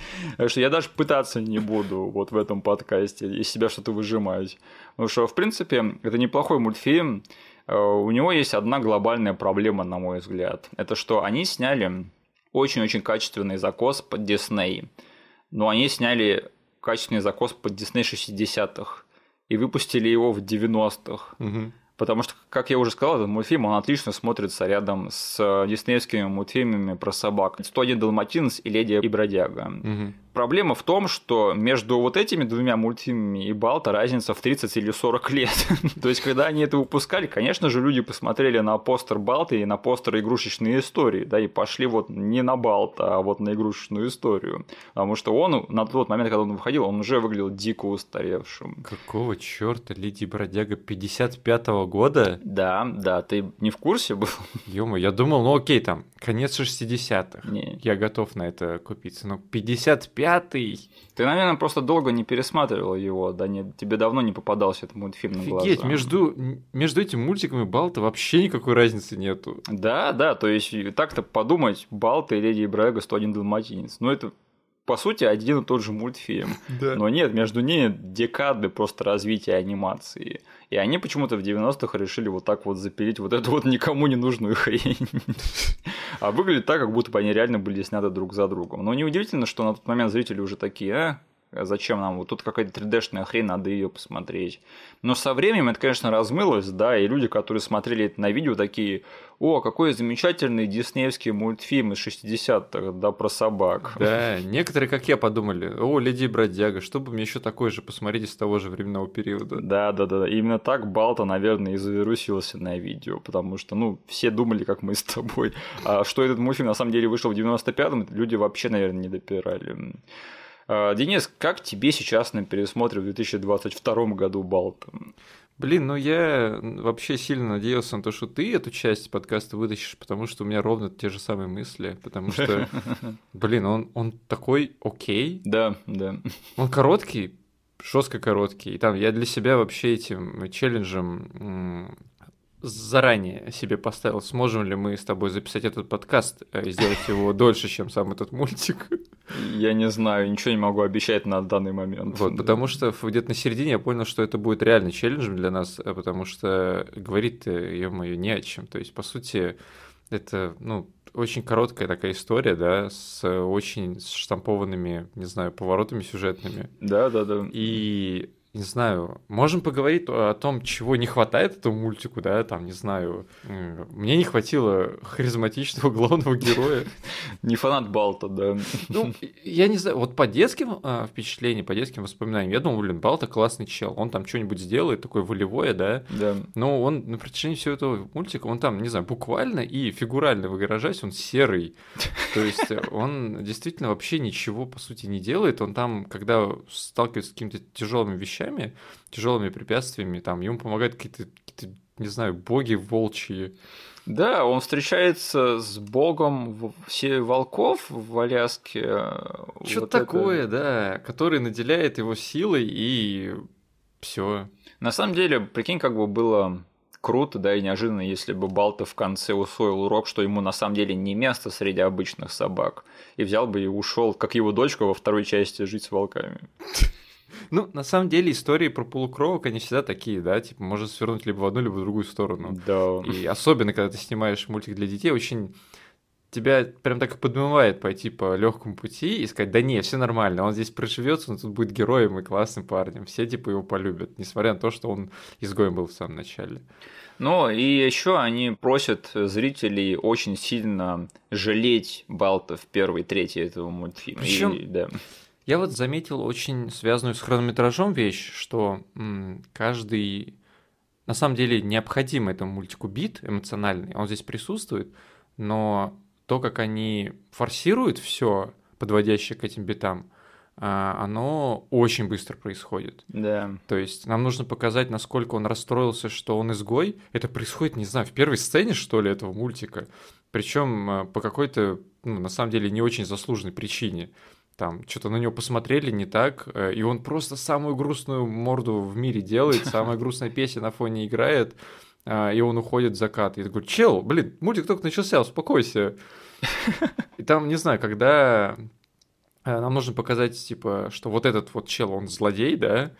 Что я даже пытаться не буду вот в этом подкасте из себя что-то выжимать. Потому что, в принципе, это неплохой мультфильм. Э, У него есть одна глобальная проблема, на мой взгляд. Это что они сняли очень-очень качественный закос под Дисней. Но они сняли качественный закос под Дисней 60-х и выпустили его в 90-х. Мгм. Потому что, как я уже сказал, этот мультфильм, он отлично смотрится рядом с диснеевскими мультфильмами про собак. «101 Далматинец» и «Леди и бродяга». Мгм. Проблема в том, что между вот этими двумя мультфильмами и Балта разница в 30 или 40 лет. То есть, когда они это выпускали, конечно же, люди посмотрели на постер Балта и на постер игрушечной истории, да, и пошли вот не на Балта, а вот на игрушечную историю. Потому что он на тот момент, когда он выходил, он уже выглядел дико устаревшим. Какого черта Леди Бродяга 55-го года? Да, да, ты не в курсе был? ё я думал, ну окей, там, конец 60-х. Не. Я готов на это купиться. Но 55-й? Ты, наверное, просто долго не пересматривал его, да, не, тебе давно не попадался этот мультфильм на глаза. Офигеть, между, между этим мультиком и Балта вообще никакой разницы нету. Да, да, то есть так-то подумать, Балта и Леди Брага 101 Далматинец. Ну, это, по сути, один и тот же мультфильм. Да. Но нет, между ними декады просто развития анимации. И они почему-то в 90-х решили вот так вот запилить вот эту вот никому не нужную хрень. А выглядит так, как будто бы они реально были сняты друг за другом. Но неудивительно, что на тот момент зрители уже такие, а, зачем нам? Вот тут какая-то 3D-шная хрень, надо ее посмотреть. Но со временем это, конечно, размылось, да, и люди, которые смотрели это на видео, такие, о, какой замечательный диснеевский мультфильм из 60-х, да, про собак. Да, некоторые, как я, подумали, о, Леди Бродяга, чтобы мне еще такой же посмотреть из того же временного периода. Да, да, да, да. Именно так Балта, наверное, и завирусился на видео, потому что, ну, все думали, как мы с тобой. А что этот мультфильм на самом деле вышел в 95-м, люди вообще, наверное, не допирали. А, Денис, как тебе сейчас на пересмотре в 2022 году Балта? Блин, ну я вообще сильно надеялся на то, что ты эту часть подкаста вытащишь, потому что у меня ровно те же самые мысли, потому что, блин, он, он такой окей, Да, да. он короткий, жестко короткий, и там я для себя вообще этим челленджем заранее себе поставил, сможем ли мы с тобой записать этот подкаст э, и сделать его дольше, чем сам этот мультик. Я не знаю, ничего не могу обещать на данный момент. Вот, потому что где-то на середине я понял, что это будет реально челленджем для нас, э, потому что говорить-то, ё-моё, не о чем. То есть, по сути, Это, ну, очень короткая такая история, да, с очень штампованными, не знаю, поворотами сюжетными. Да, да, да. И не знаю, можем поговорить о том, чего не хватает этому мультику, да, там, не знаю, мне не хватило харизматичного главного героя. Не фанат Балта, да. Ну, я не знаю, вот по детским а, впечатлениям, по детским воспоминаниям, я думал, блин, Балта классный чел, он там что-нибудь сделает, такое волевое, да, да. но он на протяжении всего этого мультика, он там, не знаю, буквально и фигурально выражаясь, он серый, то есть он действительно вообще ничего, по сути, не делает, он там, когда сталкивается с какими-то тяжелыми вещами, вещами, тяжелыми препятствиями, там ему помогают какие-то, какие не знаю, боги волчьи. Да, он встречается с богом все волков в Аляске. Что вот такое, это... да, который наделяет его силой и все. На самом деле, прикинь, как бы было круто, да, и неожиданно, если бы Балта в конце усвоил урок, что ему на самом деле не место среди обычных собак, и взял бы и ушел, как его дочка во второй части, жить с волками. Ну, на самом деле, истории про полукровок, они всегда такие, да, типа, можно свернуть либо в одну, либо в другую сторону. Да. И особенно, когда ты снимаешь мультик для детей, очень тебя прям так и подмывает пойти по легкому пути и сказать, да не, все нормально, он здесь проживется, он тут будет героем и классным парнем, все типа его полюбят, несмотря на то, что он изгоем был в самом начале. Ну и еще они просят зрителей очень сильно жалеть Балта в первой трети этого мультфильма. Причем, и, да. Я вот заметил очень связанную с хронометражом вещь, что м, каждый на самом деле необходим этому мультику бит эмоциональный, он здесь присутствует, но то, как они форсируют все, подводящее к этим битам, а, оно очень быстро происходит. Да. То есть нам нужно показать, насколько он расстроился, что он изгой. Это происходит, не знаю, в первой сцене, что ли, этого мультика. Причем а, по какой-то, ну, на самом деле, не очень заслуженной причине там что-то на него посмотрели не так, э, и он просто самую грустную морду в мире делает, самая грустная песня на фоне играет, а, и он уходит в закат. И я говорю, чел, блин, мультик только начался, успокойся. И там, не знаю, когда э, нам нужно показать, типа, что вот этот вот чел, он злодей, да,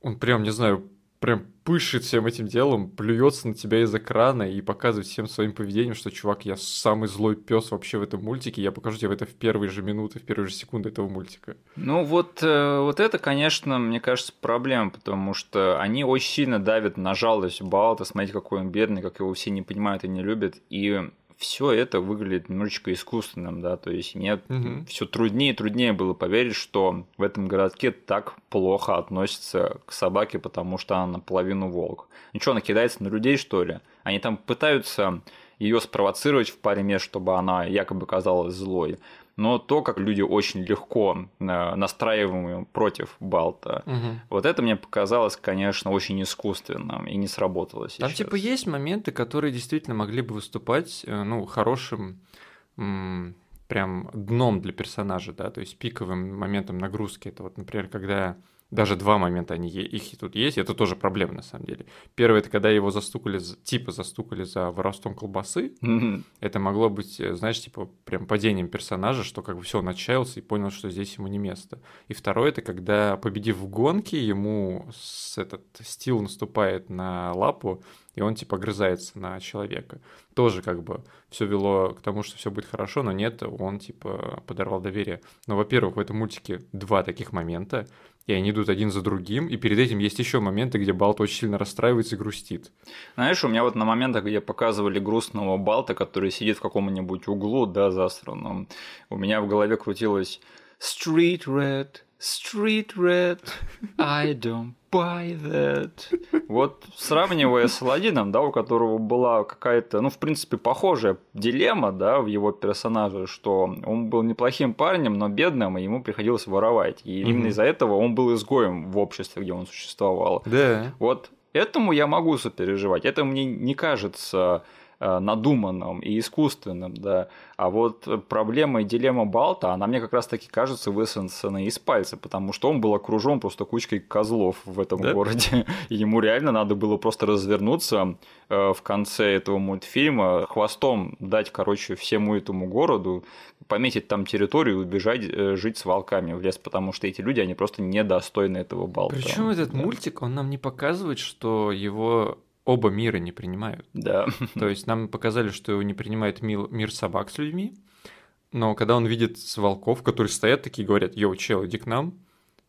он прям, не знаю, прям пышет всем этим делом, плюется на тебя из экрана и показывает всем своим поведением, что, чувак, я самый злой пес вообще в этом мультике, я покажу тебе это в первые же минуты, в первые же секунды этого мультика. Ну вот, э, вот это, конечно, мне кажется, проблема, потому что они очень сильно давят на жалость Балта, смотрите, какой он бедный, как его все не понимают и не любят, и все это выглядит немножечко искусственным, да, то есть мне угу. все труднее и труднее было поверить, что в этом городке так плохо относятся к собаке, потому что она наполовину волк. Ничего, она кидается на людей, что ли? Они там пытаются ее спровоцировать в паре мест, чтобы она якобы казалась злой но то, как люди очень легко э, настраиваемы против Балта, угу. вот это мне показалось, конечно, очень искусственным и не сработало сейчас. Там типа есть моменты, которые действительно могли бы выступать, э, ну, хорошим прям дном для персонажа, да, то есть пиковым моментом нагрузки. Это вот, например, когда даже два момента они их и тут есть, это тоже проблема на самом деле. Первое это когда его застукали, типа застукали за воровством колбасы. Mm-hmm. Это могло быть, э, знаешь, типа прям падением персонажа, что как бы все он отчаялся и понял, что здесь ему не место. И второе это когда победив в гонке, ему с этот стил наступает на лапу и он типа грызается на человека. Тоже как бы все вело к тому, что все будет хорошо, но нет, он типа подорвал доверие. Но, во-первых, в этом мультике два таких момента, и они идут один за другим, и перед этим есть еще моменты, где Балт очень сильно расстраивается и грустит. Знаешь, у меня вот на моментах, где показывали грустного Балта, который сидит в каком-нибудь углу, да, застранном, у меня в голове крутилось Street Red, Street Red, I don't buy that. Вот сравнивая с Аладдином, да, у которого была какая-то, ну, в принципе, похожая дилемма, да, в его персонаже, что он был неплохим парнем, но бедным, и ему приходилось воровать. И mm-hmm. именно из-за этого он был изгоем в обществе, где он существовал. Да. Вот этому я могу сопереживать. Это мне не кажется Э, надуманным и искусственным, да. А вот проблема и дилемма Балта, она мне как раз таки кажется высосанной из пальца, потому что он был окружен просто кучкой козлов в этом да? городе. И ему реально надо было просто развернуться э, в конце этого мультфильма, хвостом дать, короче, всему этому городу, пометить там территорию и убежать э, жить с волками в лес, потому что эти люди, они просто недостойны этого Балта. Причем этот мультик, он нам не показывает, что его оба мира не принимают. Да. То есть нам показали, что не принимает мил- мир собак с людьми, но когда он видит волков, которые стоят такие и говорят, йоу, чел, иди к нам,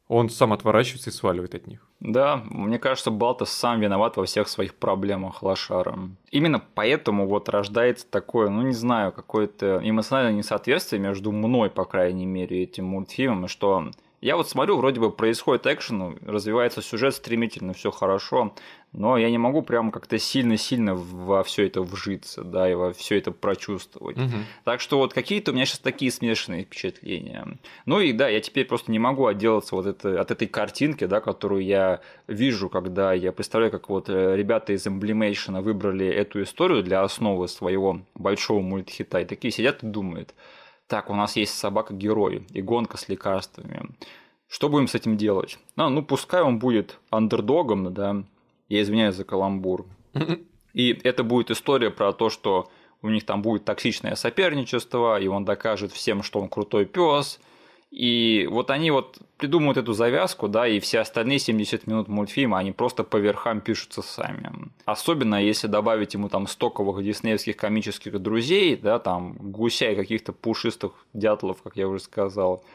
он сам отворачивается и сваливает от них. Да, мне кажется, Балтас сам виноват во всех своих проблемах Лошара. Именно поэтому вот рождается такое, ну не знаю, какое-то эмоциональное несоответствие между мной, по крайней мере, этим мультфильмом, и что я вот смотрю, вроде бы происходит экшен, развивается сюжет стремительно, все хорошо, но я не могу прям как-то сильно-сильно во все это вжиться, да, и во все это прочувствовать. Угу. Так что вот какие-то у меня сейчас такие смешанные впечатления. Ну и да, я теперь просто не могу отделаться вот это, от этой картинки, да, которую я вижу, когда я представляю, как вот э, ребята из Emblemation выбрали эту историю для основы своего большого мультхита, и такие сидят и думают, так, у нас есть собака-герой и гонка с лекарствами. Что будем с этим делать? Ну, ну, пускай он будет андердогом, да, я извиняюсь за каламбур. И это будет история про то, что у них там будет токсичное соперничество, и он докажет всем, что он крутой пес. И вот они вот придумывают эту завязку, да, и все остальные 70 минут мультфильма, они просто по верхам пишутся сами. Особенно если добавить ему там стоковых диснеевских комических друзей, да, там гуся и каких-то пушистых дятлов, как я уже сказал,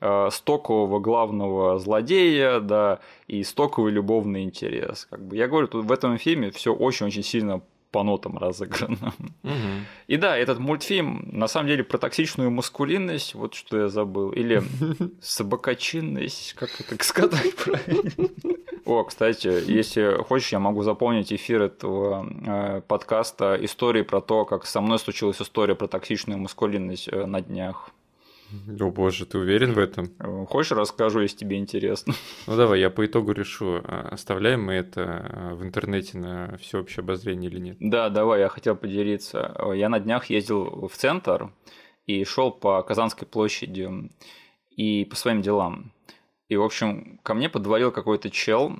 э, стокового главного злодея, да, и стоковый любовный интерес. Как бы я говорю, тут в этом фильме все очень-очень сильно по нотам разыграно. Угу. И да, этот мультфильм на самом деле про токсичную маскулинность, вот что я забыл, или собакочинность, как это сказать правильно. О, кстати, если хочешь, я могу заполнить эфир этого э, подкаста истории про то, как со мной случилась история про токсичную маскулинность э, на днях. О боже, ты уверен в этом? Э, Хочешь, расскажу, если тебе интересно? Ну давай, я по итогу решу, а, оставляем мы это а, в интернете на всеобщее обозрение или нет. Да, давай, я хотел поделиться. Э, Я на днях ездил в центр и шел по Казанской площади и по своим делам. И, в общем, ко мне подвалил какой-то чел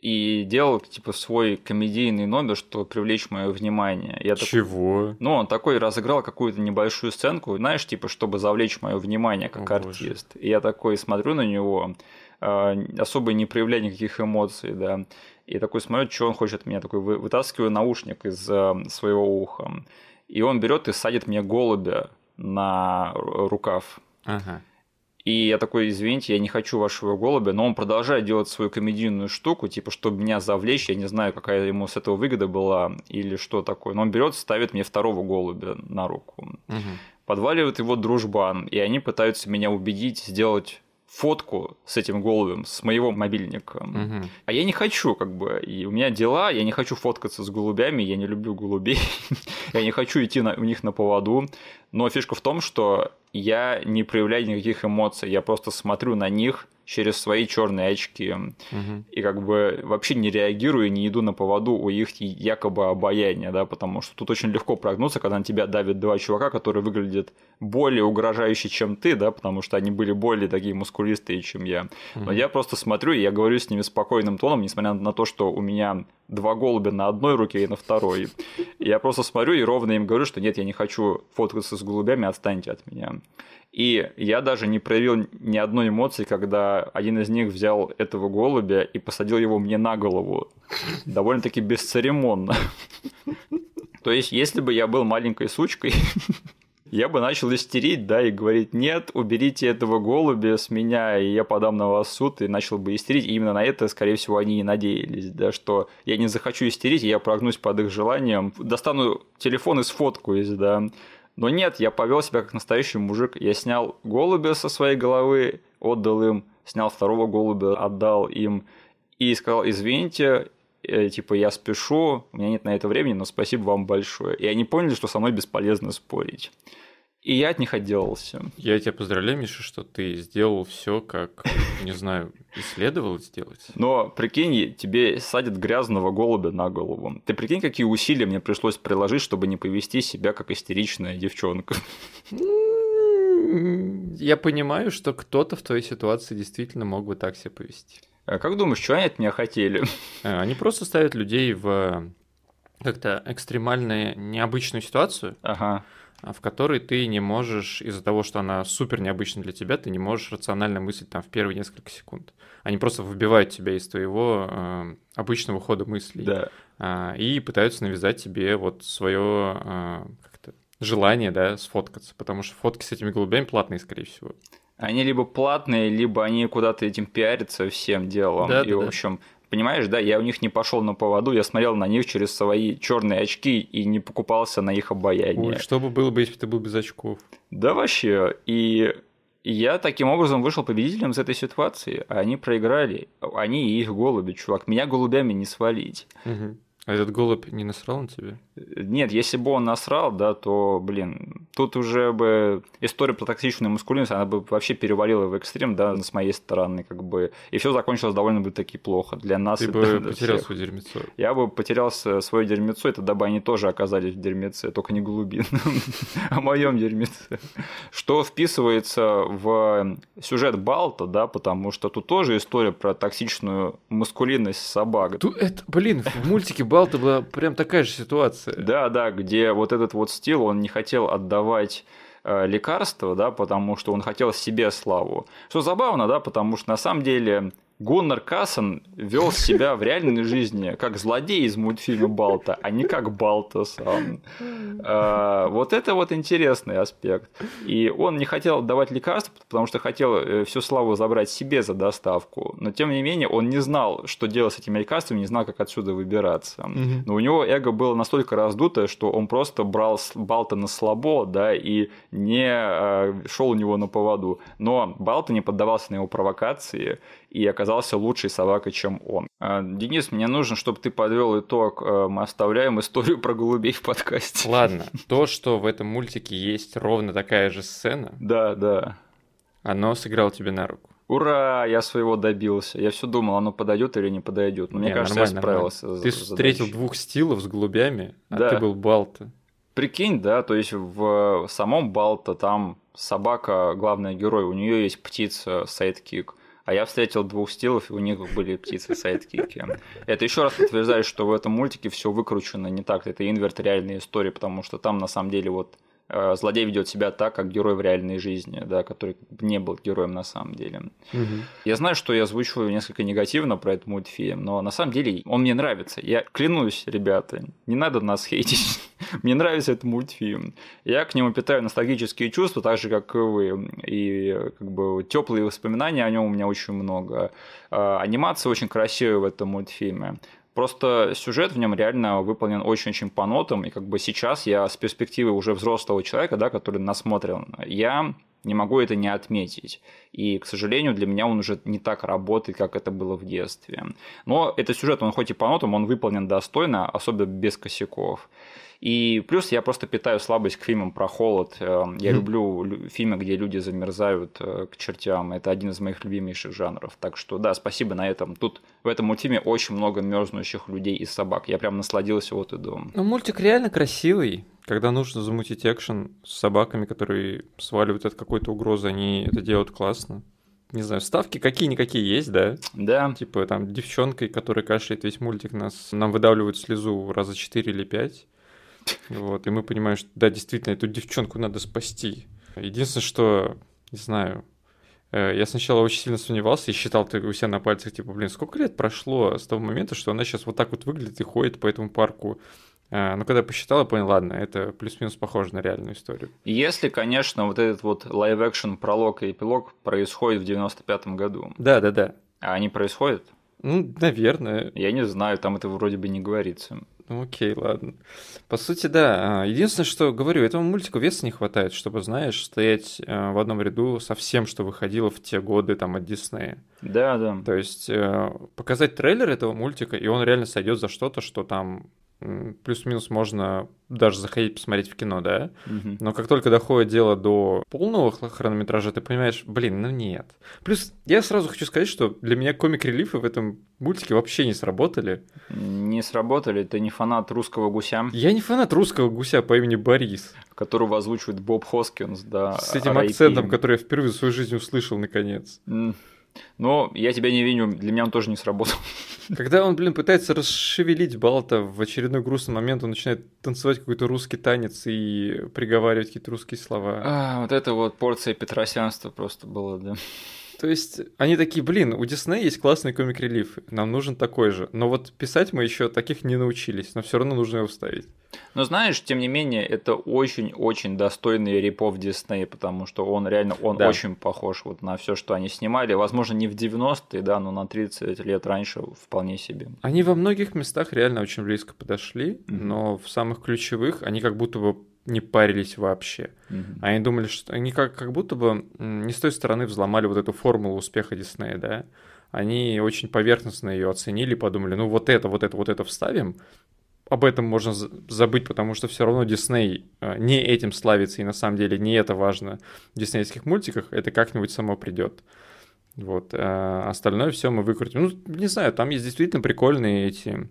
и делал, типа, свой комедийный номер, чтобы привлечь мое внимание. Я Чего? ну, он такой разыграл какую-то небольшую сценку, знаешь, типа, чтобы завлечь мое внимание как О, боже. артист. И я такой смотрю на него, э, особо не проявляя никаких эмоций, да. И такой смотрю, что он хочет от меня. Такой вы- вытаскиваю наушник из э, своего уха. И он берет и садит мне голубя на ру- рукав. Ага. И я такой, извините, я не хочу вашего голубя, но он продолжает делать свою комедийную штуку, типа, чтобы меня завлечь, я не знаю, какая ему с этого выгода была или что такое. Но он берет, ставит мне второго голубя на руку. Мгм. Подваливает его дружбан, и они пытаются меня убедить сделать фотку с этим голубем с моего мобильника. Мгм. А я не хочу, как бы, и у меня дела, я не хочу фоткаться с голубями, я не люблю голубей, я не хочу идти на, у них на поводу. Но фишка в том, что я не проявляю никаких эмоций, я просто смотрю на них через свои черные очки. Мгм. И как бы вообще не реагирую, не иду на поводу у их якобы обаяния, да, потому что тут очень легко прогнуться, когда на тебя давят два чувака, которые выглядят более угрожающе, чем ты, да, потому что они были более такие мускулистые, чем я. Но я просто смотрю, и я говорю с ними спокойным тоном, несмотря на то, что у меня два голубя на одной руке и на второй. И я просто смотрю и ровно им говорю, что нет, я не хочу фоткаться с голубями, отстаньте от меня. И я даже не проявил ни одной эмоции, когда один из них взял этого голубя и посадил его мне на голову. Довольно-таки бесцеремонно. То есть, если бы я был маленькой сучкой, я бы начал истерить, да, и говорить, нет, уберите этого голубя с меня, и я подам на вас суд, и начал бы истерить. И именно на это, скорее всего, они и надеялись, да, что я не захочу истерить, я прогнусь под их желанием, достану телефон и сфоткаюсь, да. Но нет, я повел себя как настоящий мужик. Я снял голубя со своей головы, отдал им, снял второго голубя, отдал им и сказал, извините, э, типа, я спешу, у меня нет на это времени, но спасибо вам большое. И они поняли, что со мной бесполезно спорить. И я от них отделался. Я тебя поздравляю, Миша, что ты сделал все, как, не знаю, и следовало сделать. Но прикинь, тебе садят грязного голубя на голову. Ты прикинь, какие усилия мне пришлось приложить, чтобы не повести себя как истеричная девчонка. Я понимаю, что кто-то в твоей ситуации действительно мог бы так себя повести. А как думаешь, что они от меня хотели? Э, Они просто ставят людей в как-то экстремальную, необычную ситуацию, Ага. а, в которой ты не можешь, из-за того, что она супер необычна для тебя, ты не можешь рационально мыслить там в первые несколько секунд. Они просто выбивают тебя из твоего э, обычного хода мыслей. Да. а, и пытаются навязать тебе вот свое а, как-то желание, да, сфоткаться, потому что фотки с этими голубями платные, скорее всего. Они либо платные, либо они куда-то этим пиарятся всем делом. Да, и, да, в да. Понимаешь, да, я у них не пошел на поводу, я смотрел на них через свои черные очки и не покупался на их обаяние. Ой, что бы было бы, если бы ты был без очков? Да вообще. И я таким образом вышел победителем из этой ситуации. А они проиграли. Они и их голуби, чувак. Меня голубями не свалить. Мгм. А этот голубь не насрал на тебя? Нет, если бы он насрал, да, то, блин, тут уже бы история про токсичную маскулинность, она бы вообще перевалила в экстрем, да, с моей стороны, как бы, и все закончилось довольно бы таки плохо для нас. Ты и бы для потерял всех. свое дерьмецо. Я бы потерял свое дерьмецо, и тогда бы они тоже оказались в дерьмеце, только не глубин, а моем дерьмеце. Что вписывается в сюжет Балта, да, потому что тут тоже история про токсичную маскулинность собак. Блин, в мультике Балта была прям такая же ситуация. Да, да, где вот этот вот стил, он не хотел отдавать э, лекарства, да, потому что он хотел себе славу. Что забавно, да, потому что на самом деле Гуннар Кассен вел себя в реальной жизни как злодей из мультфильма Балта, а не как Балта сам. Э, Вот это вот интересный аспект. И он не хотел давать лекарства, потому что хотел э, всю славу забрать себе за доставку. Но тем не менее он не знал, что делать с этими лекарствами, не знал, как отсюда выбираться. Но у него эго было настолько раздутое, что он просто брал Балта на слабо, да, и не шел у него на поводу. Но Балта не поддавался на его провокации и оказался лучшей собакой, чем он. А, Денис, мне нужно, чтобы ты подвел итог. А, Мы оставляем историю про голубей в подкасте. Ладно, то, что в этом мультике есть ровно такая же сцена, Да, да. оно сыграло тебе на руку. Ура, я своего добился. Я все думал, оно подойдет или не подойдет. Но мне Не, кажется, я справился. нормально. Ты встретил двух стилов с голубями, а Да. ты был Балто. Прикинь, да, то есть в самом Балто там собака, главный герой, у нее есть птица sidekick. А я встретил двух стилов, и у них были птицы sidekick и. Это еще раз подтверждает, что в этом мультике все выкручено не так. Это инверт реальной истории, потому что там на самом деле вот злодей ведет себя так, как герой в реальной жизни, да, который не был героем на самом деле. Мгм. Я знаю, что я озвучиваю несколько негативно про этот мультфильм, но на самом деле он мне нравится. Я клянусь, ребята, не надо нас хейтить. Мне нравится этот мультфильм. Я к нему питаю ностальгические чувства, так же, как и вы. И как бы теплые воспоминания о нем у меня очень много. А, Анимация очень красивая в этом мультфильме. Просто сюжет в нем реально выполнен очень-очень по нотам, и как бы сейчас я с перспективы уже взрослого человека, да, который насмотрен, я не могу это не отметить. И, к сожалению, для меня он уже не так работает, как это было в детстве. Но этот сюжет, он хоть и по нотам, он выполнен достойно, особенно без косяков. И плюс я просто питаю слабость к фильмам про холод. Э, Я люблю лю- фильмы, где люди замерзают э, к чертям. Это один из моих любимейших жанров. Так что да, спасибо на этом. Тут в этом мультфильме очень много мерзнущих людей и собак. Я прям насладился вот и до. Ну, мультик реально красивый. Когда нужно замутить экшен с собаками, которые сваливают от какой-то угрозы, они это делают классно. Не знаю, ставки какие-никакие есть, да? Да, Типа там девчонкой, которая кашляет весь мультик, нас, нам выдавливают слезу раза 4 или 5. Вот, и мы понимаем, что да, действительно, эту девчонку надо спасти. Единственное, что, не знаю, э, я сначала очень сильно сомневался и считал ты у себя на пальцах, типа, блин, сколько лет прошло с того момента, что она сейчас вот так вот выглядит и ходит по этому парку. А, Но когда я посчитал, я понял, ладно, это плюс-минус похоже на реальную историю. Если, конечно, вот этот вот live-action пролог и эпилог происходит в 95-м году. Да, да, да. А они происходят? Ну, наверное. Я не знаю, там это вроде бы не говорится. Ну окей, ладно. По сути, да. А, Единственное, что говорю, этому мультику веса не хватает, чтобы, знаешь, стоять э, в одном ряду со всем, что выходило в те годы там от Диснея. Да, да. То есть э, показать трейлер этого мультика, и он реально сойдет за что-то, что там плюс-минус можно даже заходить посмотреть в кино, да? Мгм. Но как только доходит дело до полного хр- хронометража, ты понимаешь, блин, ну нет. Плюс я сразу хочу сказать, что для меня комик-релифы в этом мультике вообще не сработали. Не сработали, ты не фанат русского гуся, Я не фанат русского гуся по имени Борис. которого озвучивает Боб Хоскинс, да. С этим R.I.P.. акцентом, который я впервые в своей жизни услышал наконец. М. Но я тебя не виню, для меня он тоже не сработал. Когда он, блин, пытается расшевелить Балта в очередной грустный момент, он начинает танцевать какой-то русский танец и приговаривать какие-то русские слова. А, вот это вот порция петросянства просто было, да. То есть они такие, блин, у Диснея есть классный комик-релиф, нам нужен такой же. Но вот писать мы еще таких не научились, но все равно нужно его вставить. Но знаешь, тем не менее, это очень-очень достойный репов Дисней, потому что он реально, он да. очень похож вот на все, что они снимали. Возможно, не в 90-е, да, но на 30 лет раньше вполне себе. Они во многих местах реально очень близко подошли, mm-hmm. но в самых ключевых они как будто бы не парились вообще. Mm-hmm. Они думали, что они как, как будто бы не с той стороны взломали вот эту формулу успеха Диснея, да. Они очень поверхностно ее оценили, подумали, ну вот это, вот это, вот это вставим, об этом можно забыть, потому что все равно Дисней э, не этим славится, и на самом деле не это важно в диснейских мультиках, это как-нибудь само придет. Вот. А остальное все мы выкрутим. Ну, не знаю, там есть действительно прикольные эти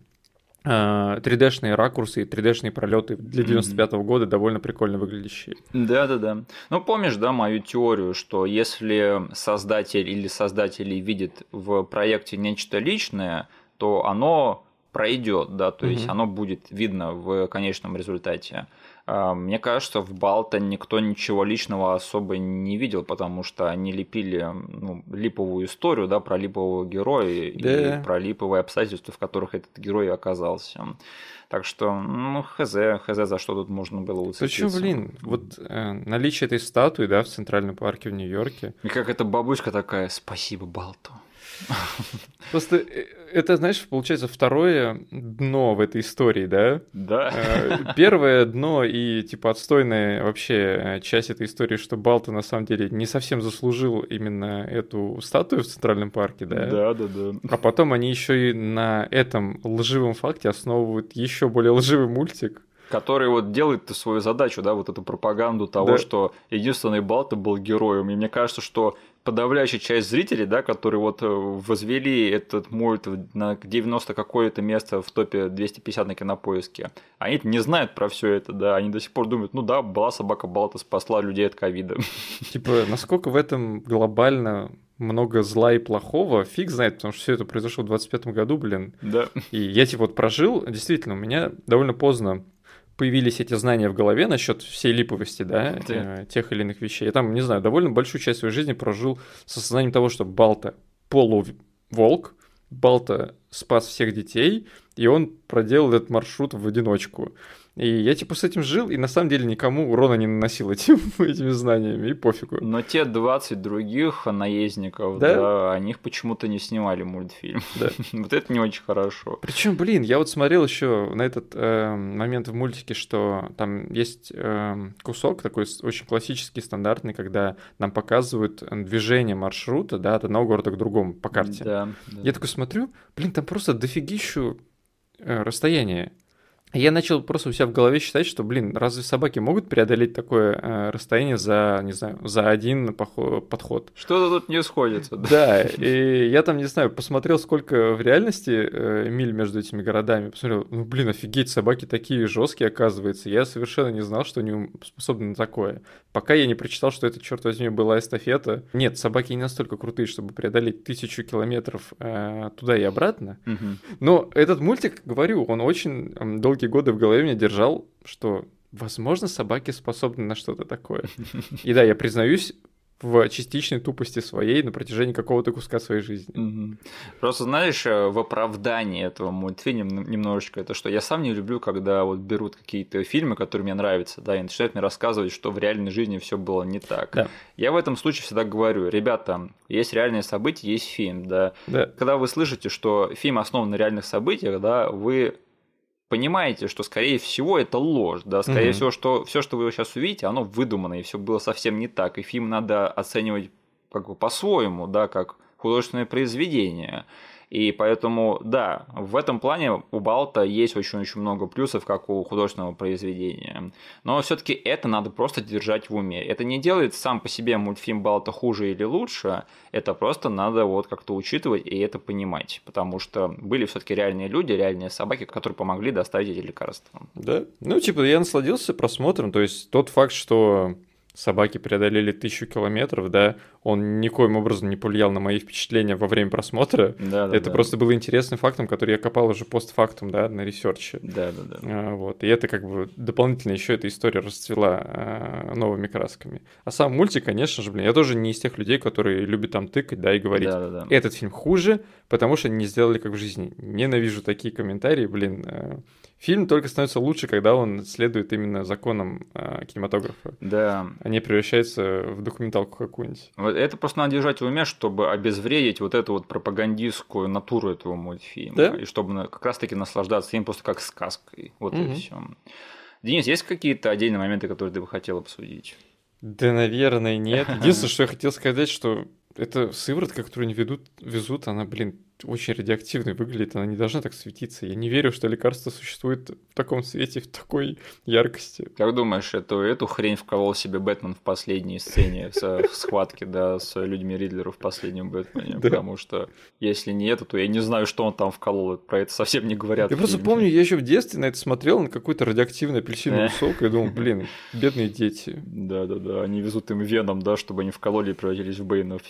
3D-шные э, ракурсы и 3D-шные пролеты для 95 -го года довольно прикольно выглядящие. Да, да, да. Ну, помнишь, да, мою теорию, что если создатель или создатели видят в проекте нечто личное, то оно пройдет, да, то mm-hmm. есть оно будет видно в конечном результате. А, мне кажется, в Балта никто ничего личного особо не видел, потому что они лепили ну, липовую историю, да, про липового героя да. и про липовые обстоятельства, в которых этот герой оказался. Так что, ну, хз, хз, за что тут можно было уцепиться. Почему, блин, вот э, наличие этой статуи, да, в Центральном парке в Нью-Йорке. И как эта бабушка такая, спасибо, Балту. Просто э, это, знаешь, получается второе дно в этой истории, да? Да. Э, первое дно и, типа, отстойная вообще э, часть этой истории, что Балта на самом деле не совсем заслужил именно эту статую в Центральном парке, да? Да, да, да. А потом они еще и на этом лживом факте основывают еще более лживый мультик, который вот делает свою задачу, да, вот эту пропаганду того, да. что единственный Балта был героем. И мне кажется, что подавляющая часть зрителей, да, которые вот э, возвели этот мульт на 90 какое-то место в топе 250 на кинопоиске, они не знают про все это, да, они до сих пор думают, ну да, была собака Балта, спасла людей от ковида. Типа, насколько в этом глобально много зла и плохого, фиг знает, потому что все это произошло в 25 году, блин. Да. И я типа вот прожил, действительно, у меня довольно поздно появились эти знания в голове насчет всей липовости, да, э, тех или иных вещей. Я там, не знаю, довольно большую часть своей жизни прожил с осознанием того, что Балта полуволк, Балта спас всех детей, и он проделал этот маршрут в одиночку. И я типа с этим жил, и на самом деле никому урона не наносил этим, этими знаниями, и пофигу. Но те 20 других наездников, да, да о них почему-то не снимали мультфильм. Да. вот это не очень хорошо. Причем, блин, я вот смотрел еще на этот э, момент в мультике, что там есть э, кусок такой очень классический, стандартный, когда нам показывают движение маршрута, да, от одного города к другому по карте. Да, да. Я такой смотрю, блин, там просто дофигищу э, расстояние. Я начал просто у себя в голове считать, что, блин, разве собаки могут преодолеть такое э, расстояние за, не знаю, за один подход? Что-то тут не сходится. Да? да, и я там, не знаю, посмотрел, сколько в реальности э, миль между этими городами. Посмотрел, ну, блин, офигеть, собаки такие жесткие, оказывается. Я совершенно не знал, что они способны на такое. Пока я не прочитал, что это, черт возьми, была эстафета. Нет, собаки не настолько крутые, чтобы преодолеть тысячу километров э, туда и обратно. Угу. Но этот мультик, говорю, он очень долгий долгие годы в голове меня держал, что, возможно, собаки способны на что-то такое. И да, я признаюсь, в частичной тупости своей на протяжении какого-то куска своей жизни. Угу. Просто знаешь, э, в оправдании этого мультфильма немножечко это что я сам не люблю, когда вот берут какие-то фильмы, которые мне нравятся, да, и начинают мне рассказывать, что в реальной жизни все было не так. Да. Я в этом случае всегда говорю, ребята, есть реальные события, есть фильм, да. да. Когда вы слышите, что фильм основан на реальных событиях, да, вы понимаете, что, скорее всего, это ложь, да, скорее mm-hmm. всего, что все, что вы сейчас увидите, оно выдумано, и все было совсем не так, и фильм надо оценивать как бы по-своему, да, как художественное произведение. И поэтому, да, в этом плане у Балта есть очень-очень много плюсов, как у художественного произведения. Но все-таки это надо просто держать в уме. Это не делает сам по себе мультфильм Балта хуже или лучше, это просто надо вот как-то учитывать и это понимать. Потому что были все-таки реальные люди, реальные собаки, которые помогли доставить эти лекарства. Да. Ну, типа, я насладился просмотром. То есть тот факт, что собаки преодолели тысячу километров, да, он никоим образом не повлиял на мои впечатления во время просмотра. Да, да, это да. просто было интересным фактом, который я копал уже постфактум, да, на research е. Да, да, да. А, Вот. И это как бы дополнительно еще эта история расцвела а, новыми красками. А сам мультик, конечно же, блин, я тоже не из тех людей, которые любят там тыкать, да, и говорить. Да, да, да. Этот фильм хуже, потому что не сделали как в жизни. Ненавижу такие комментарии, блин. Фильм только становится лучше, когда он следует именно законам э, кинематографа, Да. а не превращается в документалку какую-нибудь. Вот это просто надо держать в уме, чтобы обезвредить вот эту вот пропагандистскую натуру этого мультфильма. Да. И чтобы как раз-таки наслаждаться им просто как сказкой. Вот и Мгм. все. Денис, есть какие-то отдельные моменты, которые ты бы хотел обсудить? Да, наверное, нет. Единственное, что я хотел сказать, что эта сыворотка, которую они ведут, везут, она, блин, очень радиоактивной выглядит, она не должна так светиться. Я не верю, что лекарство существует в таком цвете, в такой яркости. Как думаешь, эту, эту хрень вколол себе Бэтмен в последней сцене в схватке, да, с людьми Ридлера в последнем Бэтмене? Потому что если не это, то я не знаю, что он там вколол. Про это совсем не говорят. Я просто помню, я еще в детстве на это смотрел, на какой-то радиоактивный апельсиновый Э. сок, и думал, блин, бедные дети. Да, да, да. Они везут им веном, да, чтобы они вкололи и превратились в Бэйнов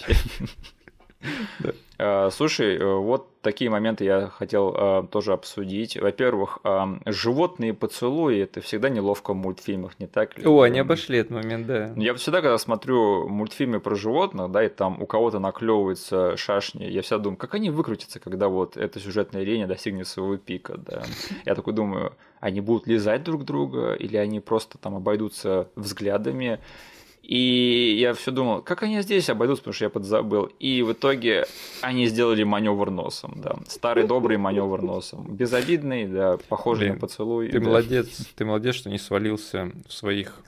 Слушай, э, вот такие моменты я хотел а, тоже обсудить. Во-первых, животные поцелуи это всегда неловко в мультфильмах, не так ли? О, они обошли этот момент, да. Я всегда, когда смотрю мультфильмы про животных, да, и там у кого-то наклевываются шашни, я всегда думаю, как они выкрутятся, когда вот эта сюжетная линия достигнет своего пика, да. Я такой думаю, они будут лизать друг друга, или они просто там обойдутся взглядами. И я все думал, как они здесь обойдутся, потому что я подзабыл. И в итоге они сделали маневр носом, да. Старый добрый маневр носом. Безобидный, да, похожий Блин, на поцелуй. Ты да. молодец, ты молодец, что не свалился в своих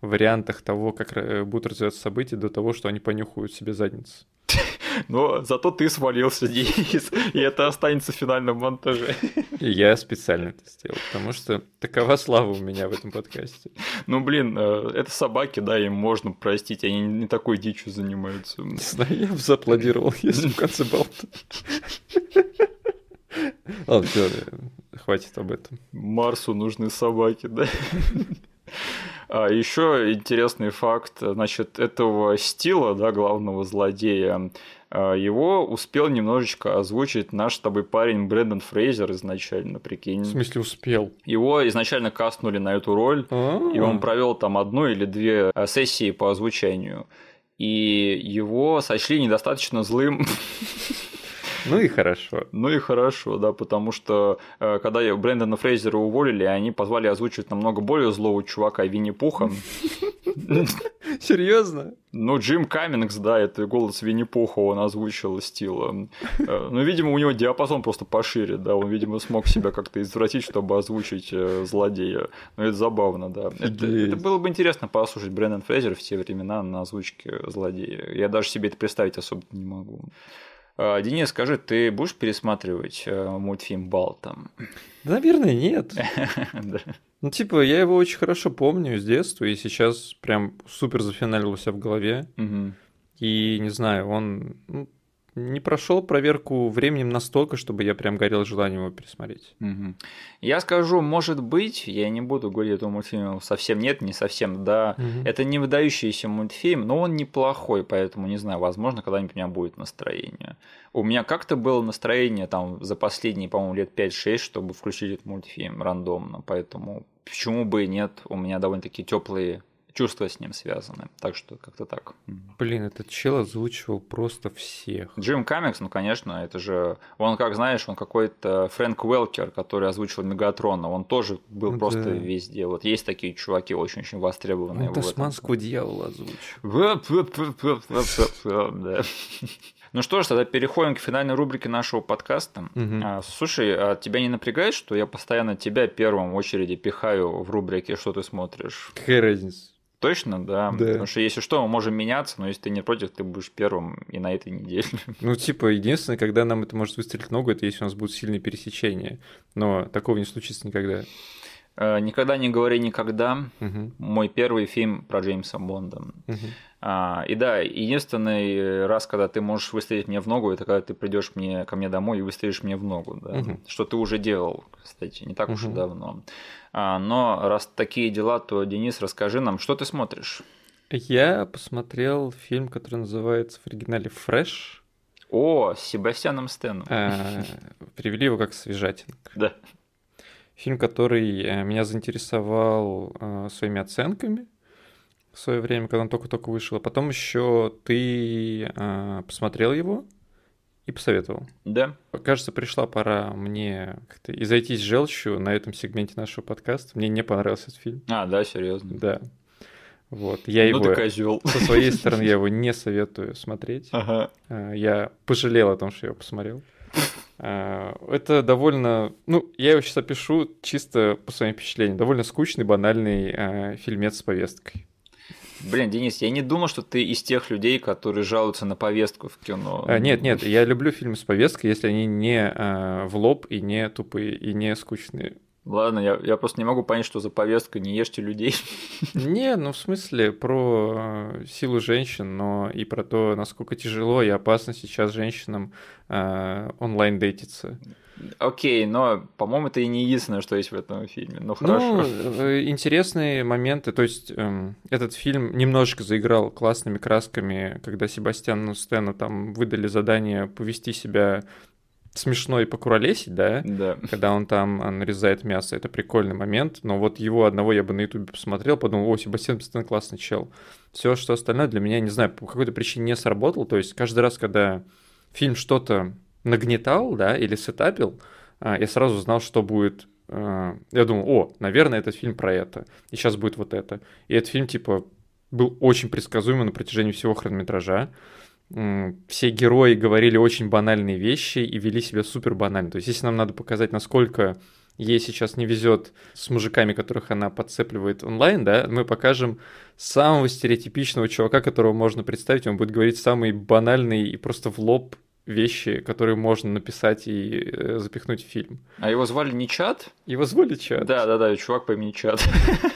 вариантах того, как э, будут развиваться события, до того, что они понюхают себе задницу. Но зато ты свалился, Денис, и это останется в финальном монтаже. И я специально это сделал, потому что такова слава у меня в этом подкасте. Ну, блин, э, это собаки, да, им можно простить, они не такой дичью занимаются. Не знаю, я бы зааплодировал, если в конце болта. Ладно, э, хватит об этом. Марсу нужны собаки, да. А еще интересный факт, значит, этого стила, да, главного злодея, а, его успел немножечко озвучить наш с тобой парень Брэндон Фрейзер изначально, В прикинь. смысле успел? Его изначально кастнули на эту роль, И он провел там одну или две э, сессии по озвучанию. И его сочли недостаточно злым. Ну и хорошо. ну и хорошо, да, потому что э, когда Брэндона Фрейзера уволили, они позвали озвучивать намного более злого чувака Винни-Пуха. Серьезно? Ну, Джим Каммингс, да, это голос Винни-Пуха, он озвучил стила. Э, Ну, видимо, у него диапазон просто пошире, да, он, видимо, смог себя как-то извратить, чтобы озвучить э, злодея. Но это забавно, да. Это, это было бы интересно послушать Брэндон Фрейзер в те времена на озвучке злодея. Я даже себе это представить особо не могу. А, Денис, скажи, ты будешь пересматривать э, мультфильм Балта? Да, наверное, нет. Ну, типа, я его очень хорошо помню с детства, и сейчас прям супер зафиналился в голове. И не знаю, он ну, не прошел проверку временем настолько, чтобы я прям горел желанием его пересмотреть. Мгм. Я скажу, может быть, я не буду говорить этому мультфильму совсем нет, не совсем да. Мгм. Это не выдающийся мультфильм, но он неплохой, поэтому не знаю, возможно, когда-нибудь у меня будет настроение. У меня как-то было настроение там за последние, по-моему, лет 5-6, чтобы включить этот мультфильм рандомно, поэтому почему бы и нет, у меня довольно-таки теплые чувства с ним связаны. Так что как-то так. Блин, этот чел озвучивал просто всех. Джим Каммингс, ну, конечно, это же... Он, как знаешь, он какой-то Фрэнк Уэлкер, который озвучил Мегатрона. Он тоже был Ну просто да. везде. Вот есть такие чуваки очень-очень востребованные. Он тасманского дьявола озвучил. Ну что ж, тогда переходим к финальной рубрике нашего подкаста. А, Слушай, а тебя не напрягает, что я постоянно тебя первым в очереди пихаю в рубрике «Что ты смотришь»? Какая разница? Точно, да? Да. Потому что если что, мы можем меняться, но если ты не против, ты будешь первым и на этой неделе. Ну, типа, единственное, когда нам это может выстрелить ногу, это если у нас будут сильные пересечения. Но такого не случится никогда. Э, Никогда не говори никогда. Мгм. Мой первый фильм про Джеймса Бонда. Мгм. А, и да, единственный раз, когда ты можешь выстрелить мне в ногу, это когда ты придешь мне ко мне домой и выстрелишь мне в ногу, да. Мгм. Что ты уже делал, кстати, не так уж и давно. А, но раз такие дела, то Денис, расскажи нам, что ты смотришь? Я посмотрел фильм, который называется в оригинале «Фрэш». О, с Себастьяном Стэном. Э, Перевели его как «Свежатинг». Да. Фильм, который э, меня заинтересовал э, своими оценками в свое время, когда он только-только вышел. А потом еще ты э, посмотрел его и посоветовал. Да. Кажется, пришла пора мне как-то изойтись желчью на этом сегменте нашего подкаста. Мне не понравился этот фильм. А, да, серьезно. Да. Вот, я ну его... козел. Со своей стороны я его не советую смотреть. Ага. Я пожалел о том, что я его посмотрел. Э, Это довольно... Ну, я его сейчас опишу чисто по своим впечатлениям. Довольно скучный, банальный э, фильмец с повесткой. Блин, Денис, я не думал, что ты из тех людей, которые жалуются на повестку в кино. А, Нет, нет, я люблю фильмы с повесткой, если они не э, в лоб и не тупые, и не скучные. Ладно, я, я просто не могу понять, что за повестка, не ешьте людей. Не, ну в смысле про э, силу женщин, но и про то, насколько тяжело и опасно сейчас женщинам э, онлайн дейтиться. Окей, но, по-моему, это и не единственное, что есть в этом фильме. Ну, хорошо. Ну, интересные моменты. То есть эм, этот фильм немножечко заиграл классными красками, когда Себастьяну Стэну там выдали задание повести себя смешно и покуролесить, да? Да. Когда он там а, нарезает мясо, это прикольный момент. Но вот его одного я бы на ютубе посмотрел, подумал, о, Себастьян Стэн классный чел. Все, что остальное для меня, не знаю, по какой-то причине не сработало. То есть каждый раз, когда фильм что-то нагнетал, да, или сетапил, а, я сразу знал, что будет. а, Я думал, о, наверное, этот фильм про это. И сейчас будет вот это. И этот фильм, типа, был очень предсказуемый на протяжении всего хронометража. Все герои говорили очень банальные вещи и вели себя супер банально. То есть, если нам надо показать, насколько ей сейчас не везет с мужиками, которых она подцепливает онлайн, да, мы покажем самого стереотипичного чувака, которого можно представить. Он будет говорить самые банальные и просто в лоб вещи, которые можно написать и э, запихнуть в фильм. А его звали не Чат? Его звали Чат. Да, да, да, чувак по имени Чат.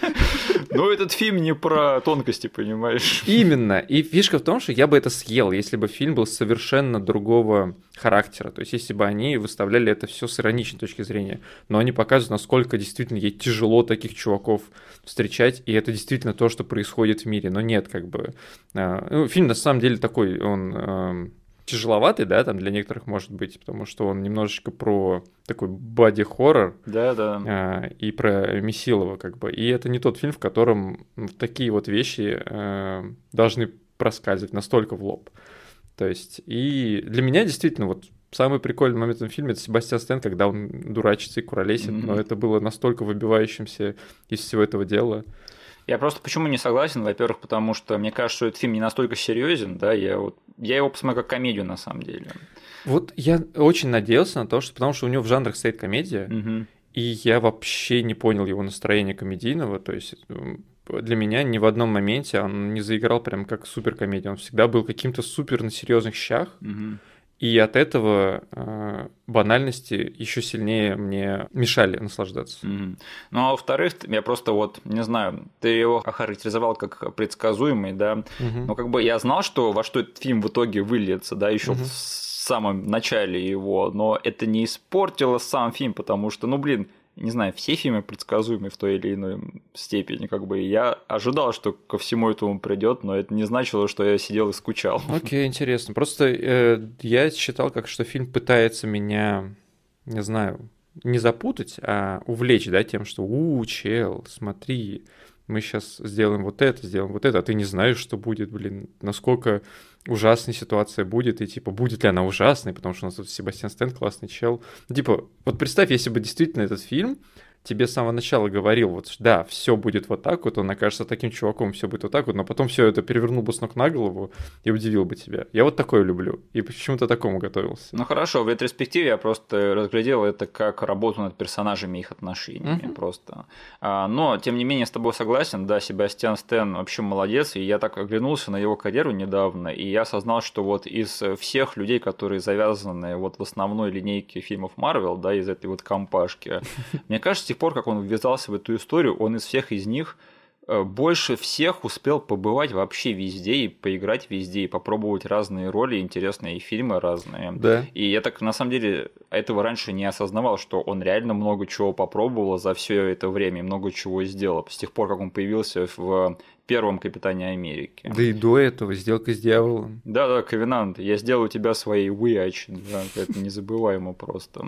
Но этот фильм не про тонкости, понимаешь? Именно. И фишка в том, что я бы это съел, если бы фильм был совершенно другого характера. То есть, если бы они выставляли это все с ироничной точки зрения. Но они показывают, насколько действительно ей тяжело таких чуваков встречать, и это действительно то, что происходит в мире. Но нет, как бы... а, ну, фильм на самом деле такой, он эм, тяжеловатый, да, там для некоторых может быть, потому что он немножечко про такой боди-хоррор, Да, да. а, и про Месилова, как бы. И это не тот фильм, в котором такие вот вещи э, должны проскальзывать настолько в лоб. То есть, и для меня действительно вот самый прикольный момент в этом фильме это Себастьян Стэн, когда он дурачится и куролесит, Мгм. но это было настолько выбивающимся из всего этого дела. Я просто почему не согласен, во-первых, потому что мне кажется, что этот фильм не настолько серьезен, да, я вот я его посмотрю как комедию на самом деле. Вот я очень надеялся на то, что потому что у него в жанрах стоит комедия, Мгм. И я вообще не понял его настроения комедийного. То есть для меня ни в одном моменте он не заиграл прям как суперкомедия. Он всегда был каким-то супер на серьезных щах. Мгм. И от этого э, банальности еще сильнее мне мешали наслаждаться. Мгм. Ну, а во-вторых, я просто вот, не знаю, ты его охарактеризовал как предсказуемый, да, Мгм. но как бы я знал, что во что этот фильм в итоге выльется, да, еще Мгм. в самом начале его, но это не испортило сам фильм, потому что, ну, блин, не знаю, все фильмы предсказуемы в той или иной степени, как бы я ожидал, что ко всему этому придет, но это не значило, что я сидел и скучал. Окей, интересно. Просто э, я считал, как что фильм пытается меня, не знаю, не запутать, а увлечь, да, тем, что у, чел, смотри, мы сейчас сделаем вот это, сделаем вот это, а ты не знаешь, что будет, блин, насколько ужасная ситуация будет, и типа, будет ли она ужасной, потому что у нас тут Себастьян Стэн классный чел. Типа, вот представь, если бы действительно этот фильм тебе с самого начала говорил, вот, да, все будет вот так вот, он окажется таким чуваком, все будет вот так вот, но потом все это перевернул бы с ног на голову и удивил бы тебя. Я вот такое люблю, и почему-то такому готовился. Ну хорошо, в ретроспективе я просто разглядел это как работу над персонажами и их отношениями Мгм. просто. А, но, тем не менее, с тобой согласен, да, Себастьян Стэн вообще молодец, и я так оглянулся на его карьеру недавно, и я осознал, что вот из всех людей, которые завязаны вот в основной линейке фильмов Марвел, да, из этой вот компашки, мне кажется, тех пор, как он ввязался в эту историю, он из всех из них э, больше всех успел побывать вообще везде и поиграть везде, и попробовать разные роли, интересные фильмы разные. Да. И я так на самом деле этого раньше не осознавал, что он реально много чего попробовал за все это время, и много чего сделал. С тех пор, как он появился в первом Капитане Америки. Да и до этого сделка с дьяволом. Да-да, Ковенант, я сделаю тебя своей Уяч, да, это незабываемо просто.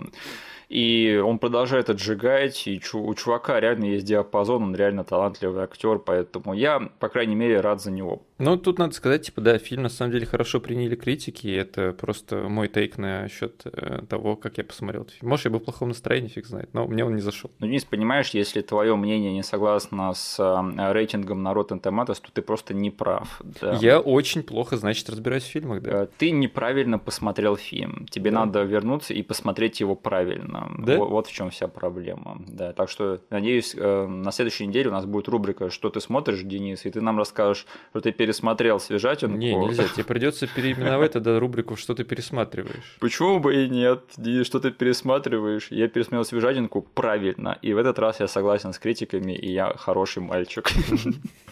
И он продолжает отжигать, и у чувака реально есть диапазон, он реально талантливый актер, поэтому я, по крайней мере, рад за него. Ну, тут надо сказать, типа, да, фильм на самом деле хорошо приняли критики, и это просто мой тейк на счет э, того, как я посмотрел этот фильм. Может, я был в плохом настроении, фиг знает, но мне он не зашел. Ну, Денис, понимаешь, если твое мнение не согласно с э, рейтингом на Rotten Tomatoes, то ты просто не прав. Да. Я очень плохо, значит, разбираюсь в фильмах, да. Э, ты неправильно посмотрел фильм. Тебе да. надо вернуться и посмотреть его правильно. Да? Вот, вот в чем вся проблема. Да, так что, надеюсь, на следующей неделе у нас будет рубрика «Что ты смотришь, Денис?» и ты нам расскажешь, что ты пересмотрел «Свежатинку». Не, нельзя, тебе придется переименовать тогда рубрику «Что ты пересматриваешь». Почему бы и нет? Что ты пересматриваешь? Я пересмотрел «Свежатинку» правильно, и в этот раз я согласен с критиками, и я хороший мальчик.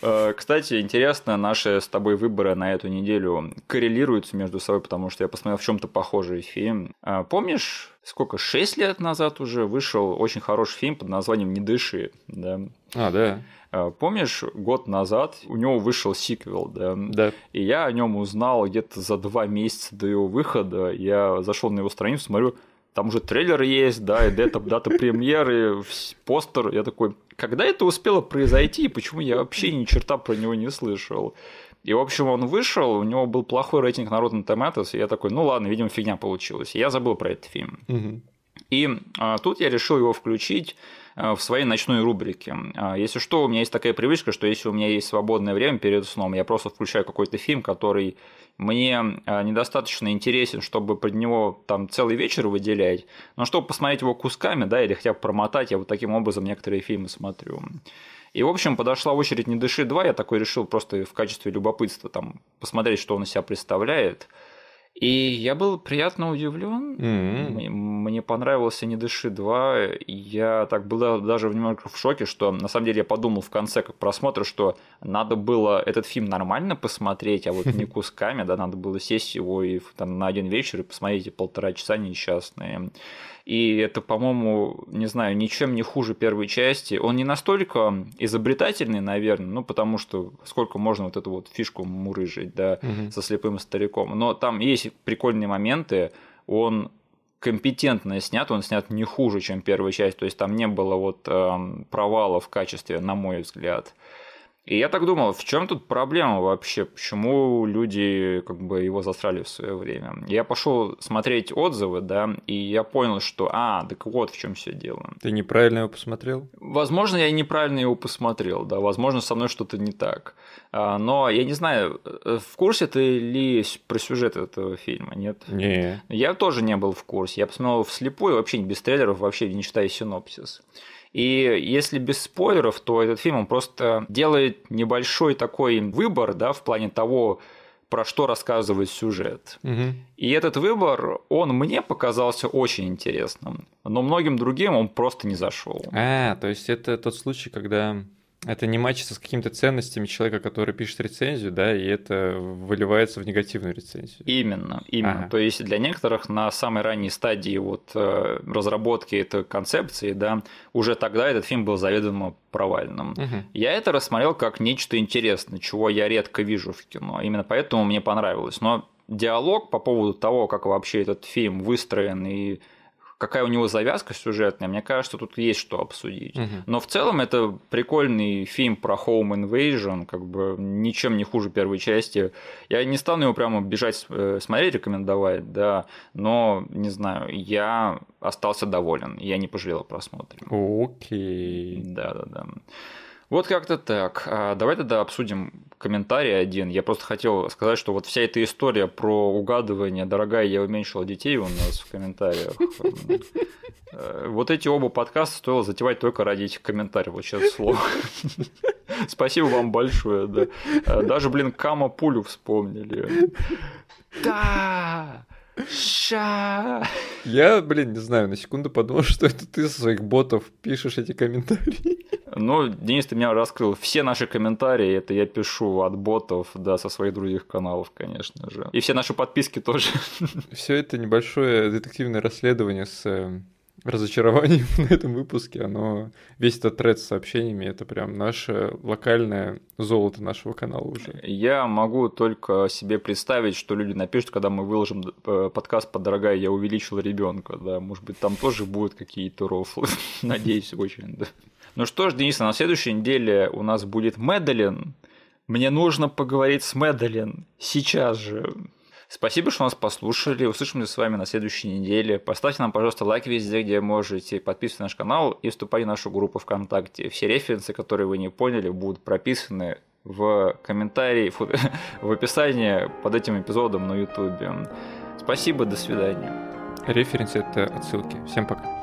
Э, кстати, интересно, наши с тобой выборы на эту неделю коррелируются между собой, потому что я посмотрел в чем-то похожий фильм. Э, помнишь сколько, 6 лет назад уже вышел очень хороший фильм под названием «Не дыши». Да? А, да. А, помнишь, год назад у него вышел сиквел, да? Да. И я о нем узнал где-то за два месяца до его выхода. Я зашел на его страницу, смотрю, там уже трейлер есть, да, и дата, дата премьеры, постер. Я такой, когда это успело произойти, и почему я вообще ни черта про него не слышал? И, в общем, он вышел, у него был плохой рейтинг на Rotten Tomatoes, и я такой, ну ладно, видимо, фигня получилась. И я забыл про этот фильм. Угу. И а, тут я решил его включить в своей ночной рубрике. А, если что, у меня есть такая привычка, что если у меня есть свободное время перед сном, я просто включаю какой-то фильм, который мне а, недостаточно интересен, чтобы под него там целый вечер выделять, но чтобы посмотреть его кусками, да, или хотя бы промотать, я вот таким образом некоторые фильмы смотрю. И, в общем, подошла очередь «Не дыши 2», я такой решил просто в качестве любопытства там посмотреть, что он из себя представляет. И я был приятно удивлен. Mm-hmm. Мне понравился «Не дыши 2». Я так был даже немного в шоке, что на самом деле я подумал в конце как просмотра, что надо было этот фильм нормально посмотреть, а вот не кусками, да, надо было сесть его и там, на один вечер и посмотреть полтора часа несчастные. И это, по-моему, не знаю, ничем не хуже первой части. Он не настолько изобретательный, наверное, ну, потому что сколько можно вот эту вот фишку мурыжить, да, угу. со слепым стариком. Но там есть прикольные моменты, он компетентно снят, он снят не хуже, чем первая часть, то есть там не было вот э, провала в качестве, на мой взгляд. И я так думал, в чем тут проблема вообще? Почему люди как бы его засрали в свое время? Я пошел смотреть отзывы, да, и я понял, что а, так вот в чем все дело. Ты неправильно его посмотрел? Возможно, я неправильно его посмотрел, да, возможно, со мной что-то не так. А, но я не знаю, э, в курсе ты ли про сюжет этого фильма, нет? Не. Я тоже не был в курсе. Я посмотрел вслепую, вообще без трейлеров, вообще не читая синопсис. И если без спойлеров, то этот фильм он просто делает небольшой такой выбор, да, в плане того, про что рассказывает сюжет. Угу. И этот выбор, он мне показался очень интересным, но многим другим он просто не зашел. А, то есть это тот случай, когда это не матчится с какими-то ценностями человека, который пишет рецензию, да, и это выливается в негативную рецензию. Именно, именно. Ага. То есть для некоторых на самой ранней стадии вот э, разработки этой концепции, да, уже тогда этот фильм был заведомо провальным. Угу. Я это рассмотрел как нечто интересное, чего я редко вижу в кино. Именно поэтому мне понравилось. Но диалог по поводу того, как вообще этот фильм выстроен и какая у него завязка сюжетная, мне кажется, тут есть что обсудить. Угу. Но в целом это прикольный фильм про Home Invasion, как бы ничем не хуже первой части. Я не стану его прямо бежать э, смотреть, рекомендовать, да, но, не знаю, я остался доволен, я не пожалел о просмотре. Окей. Да-да-да. Вот как-то так. А давай тогда обсудим комментарий один. Я просто хотел сказать, что вот вся эта история про угадывание, дорогая, я уменьшила детей у нас в комментариях. Э, вот эти оба подкаста стоило затевать только ради этих комментариев, вот сейчас слово. Спасибо вам большое, да. Э, даже, блин, Кама Пулю вспомнили. Да! Ша. Я, блин, не знаю, на секунду подумал, что это ты со своих ботов пишешь эти комментарии. Ну, Денис, ты меня раскрыл. Все наши комментарии, это я пишу от ботов, да, со своих других каналов, конечно же. И все наши подписки тоже. Все это небольшое детективное расследование с э, разочарованием на этом выпуске. Оно, весь этот тред с сообщениями, это прям наше локальное золото нашего канала уже. Я могу только себе представить, что люди напишут, когда мы выложим э, подкаст «Подорогая, я увеличил ребенка». Да, может быть, там тоже будут какие-то рофлы. Надеюсь, очень. Да. Ну что ж, Денис, на следующей неделе у нас будет Медалин. Мне нужно поговорить с Медалин сейчас же. Спасибо, что нас послушали. Услышимся с вами на следующей неделе. Поставьте нам, пожалуйста, лайк везде, где можете. Подписывайтесь на наш канал и вступайте в нашу группу ВКонтакте. Все референсы, которые вы не поняли, будут прописаны в комментарии, в описании под этим эпизодом на YouTube. Спасибо, до свидания. Референсы – это отсылки. Всем пока.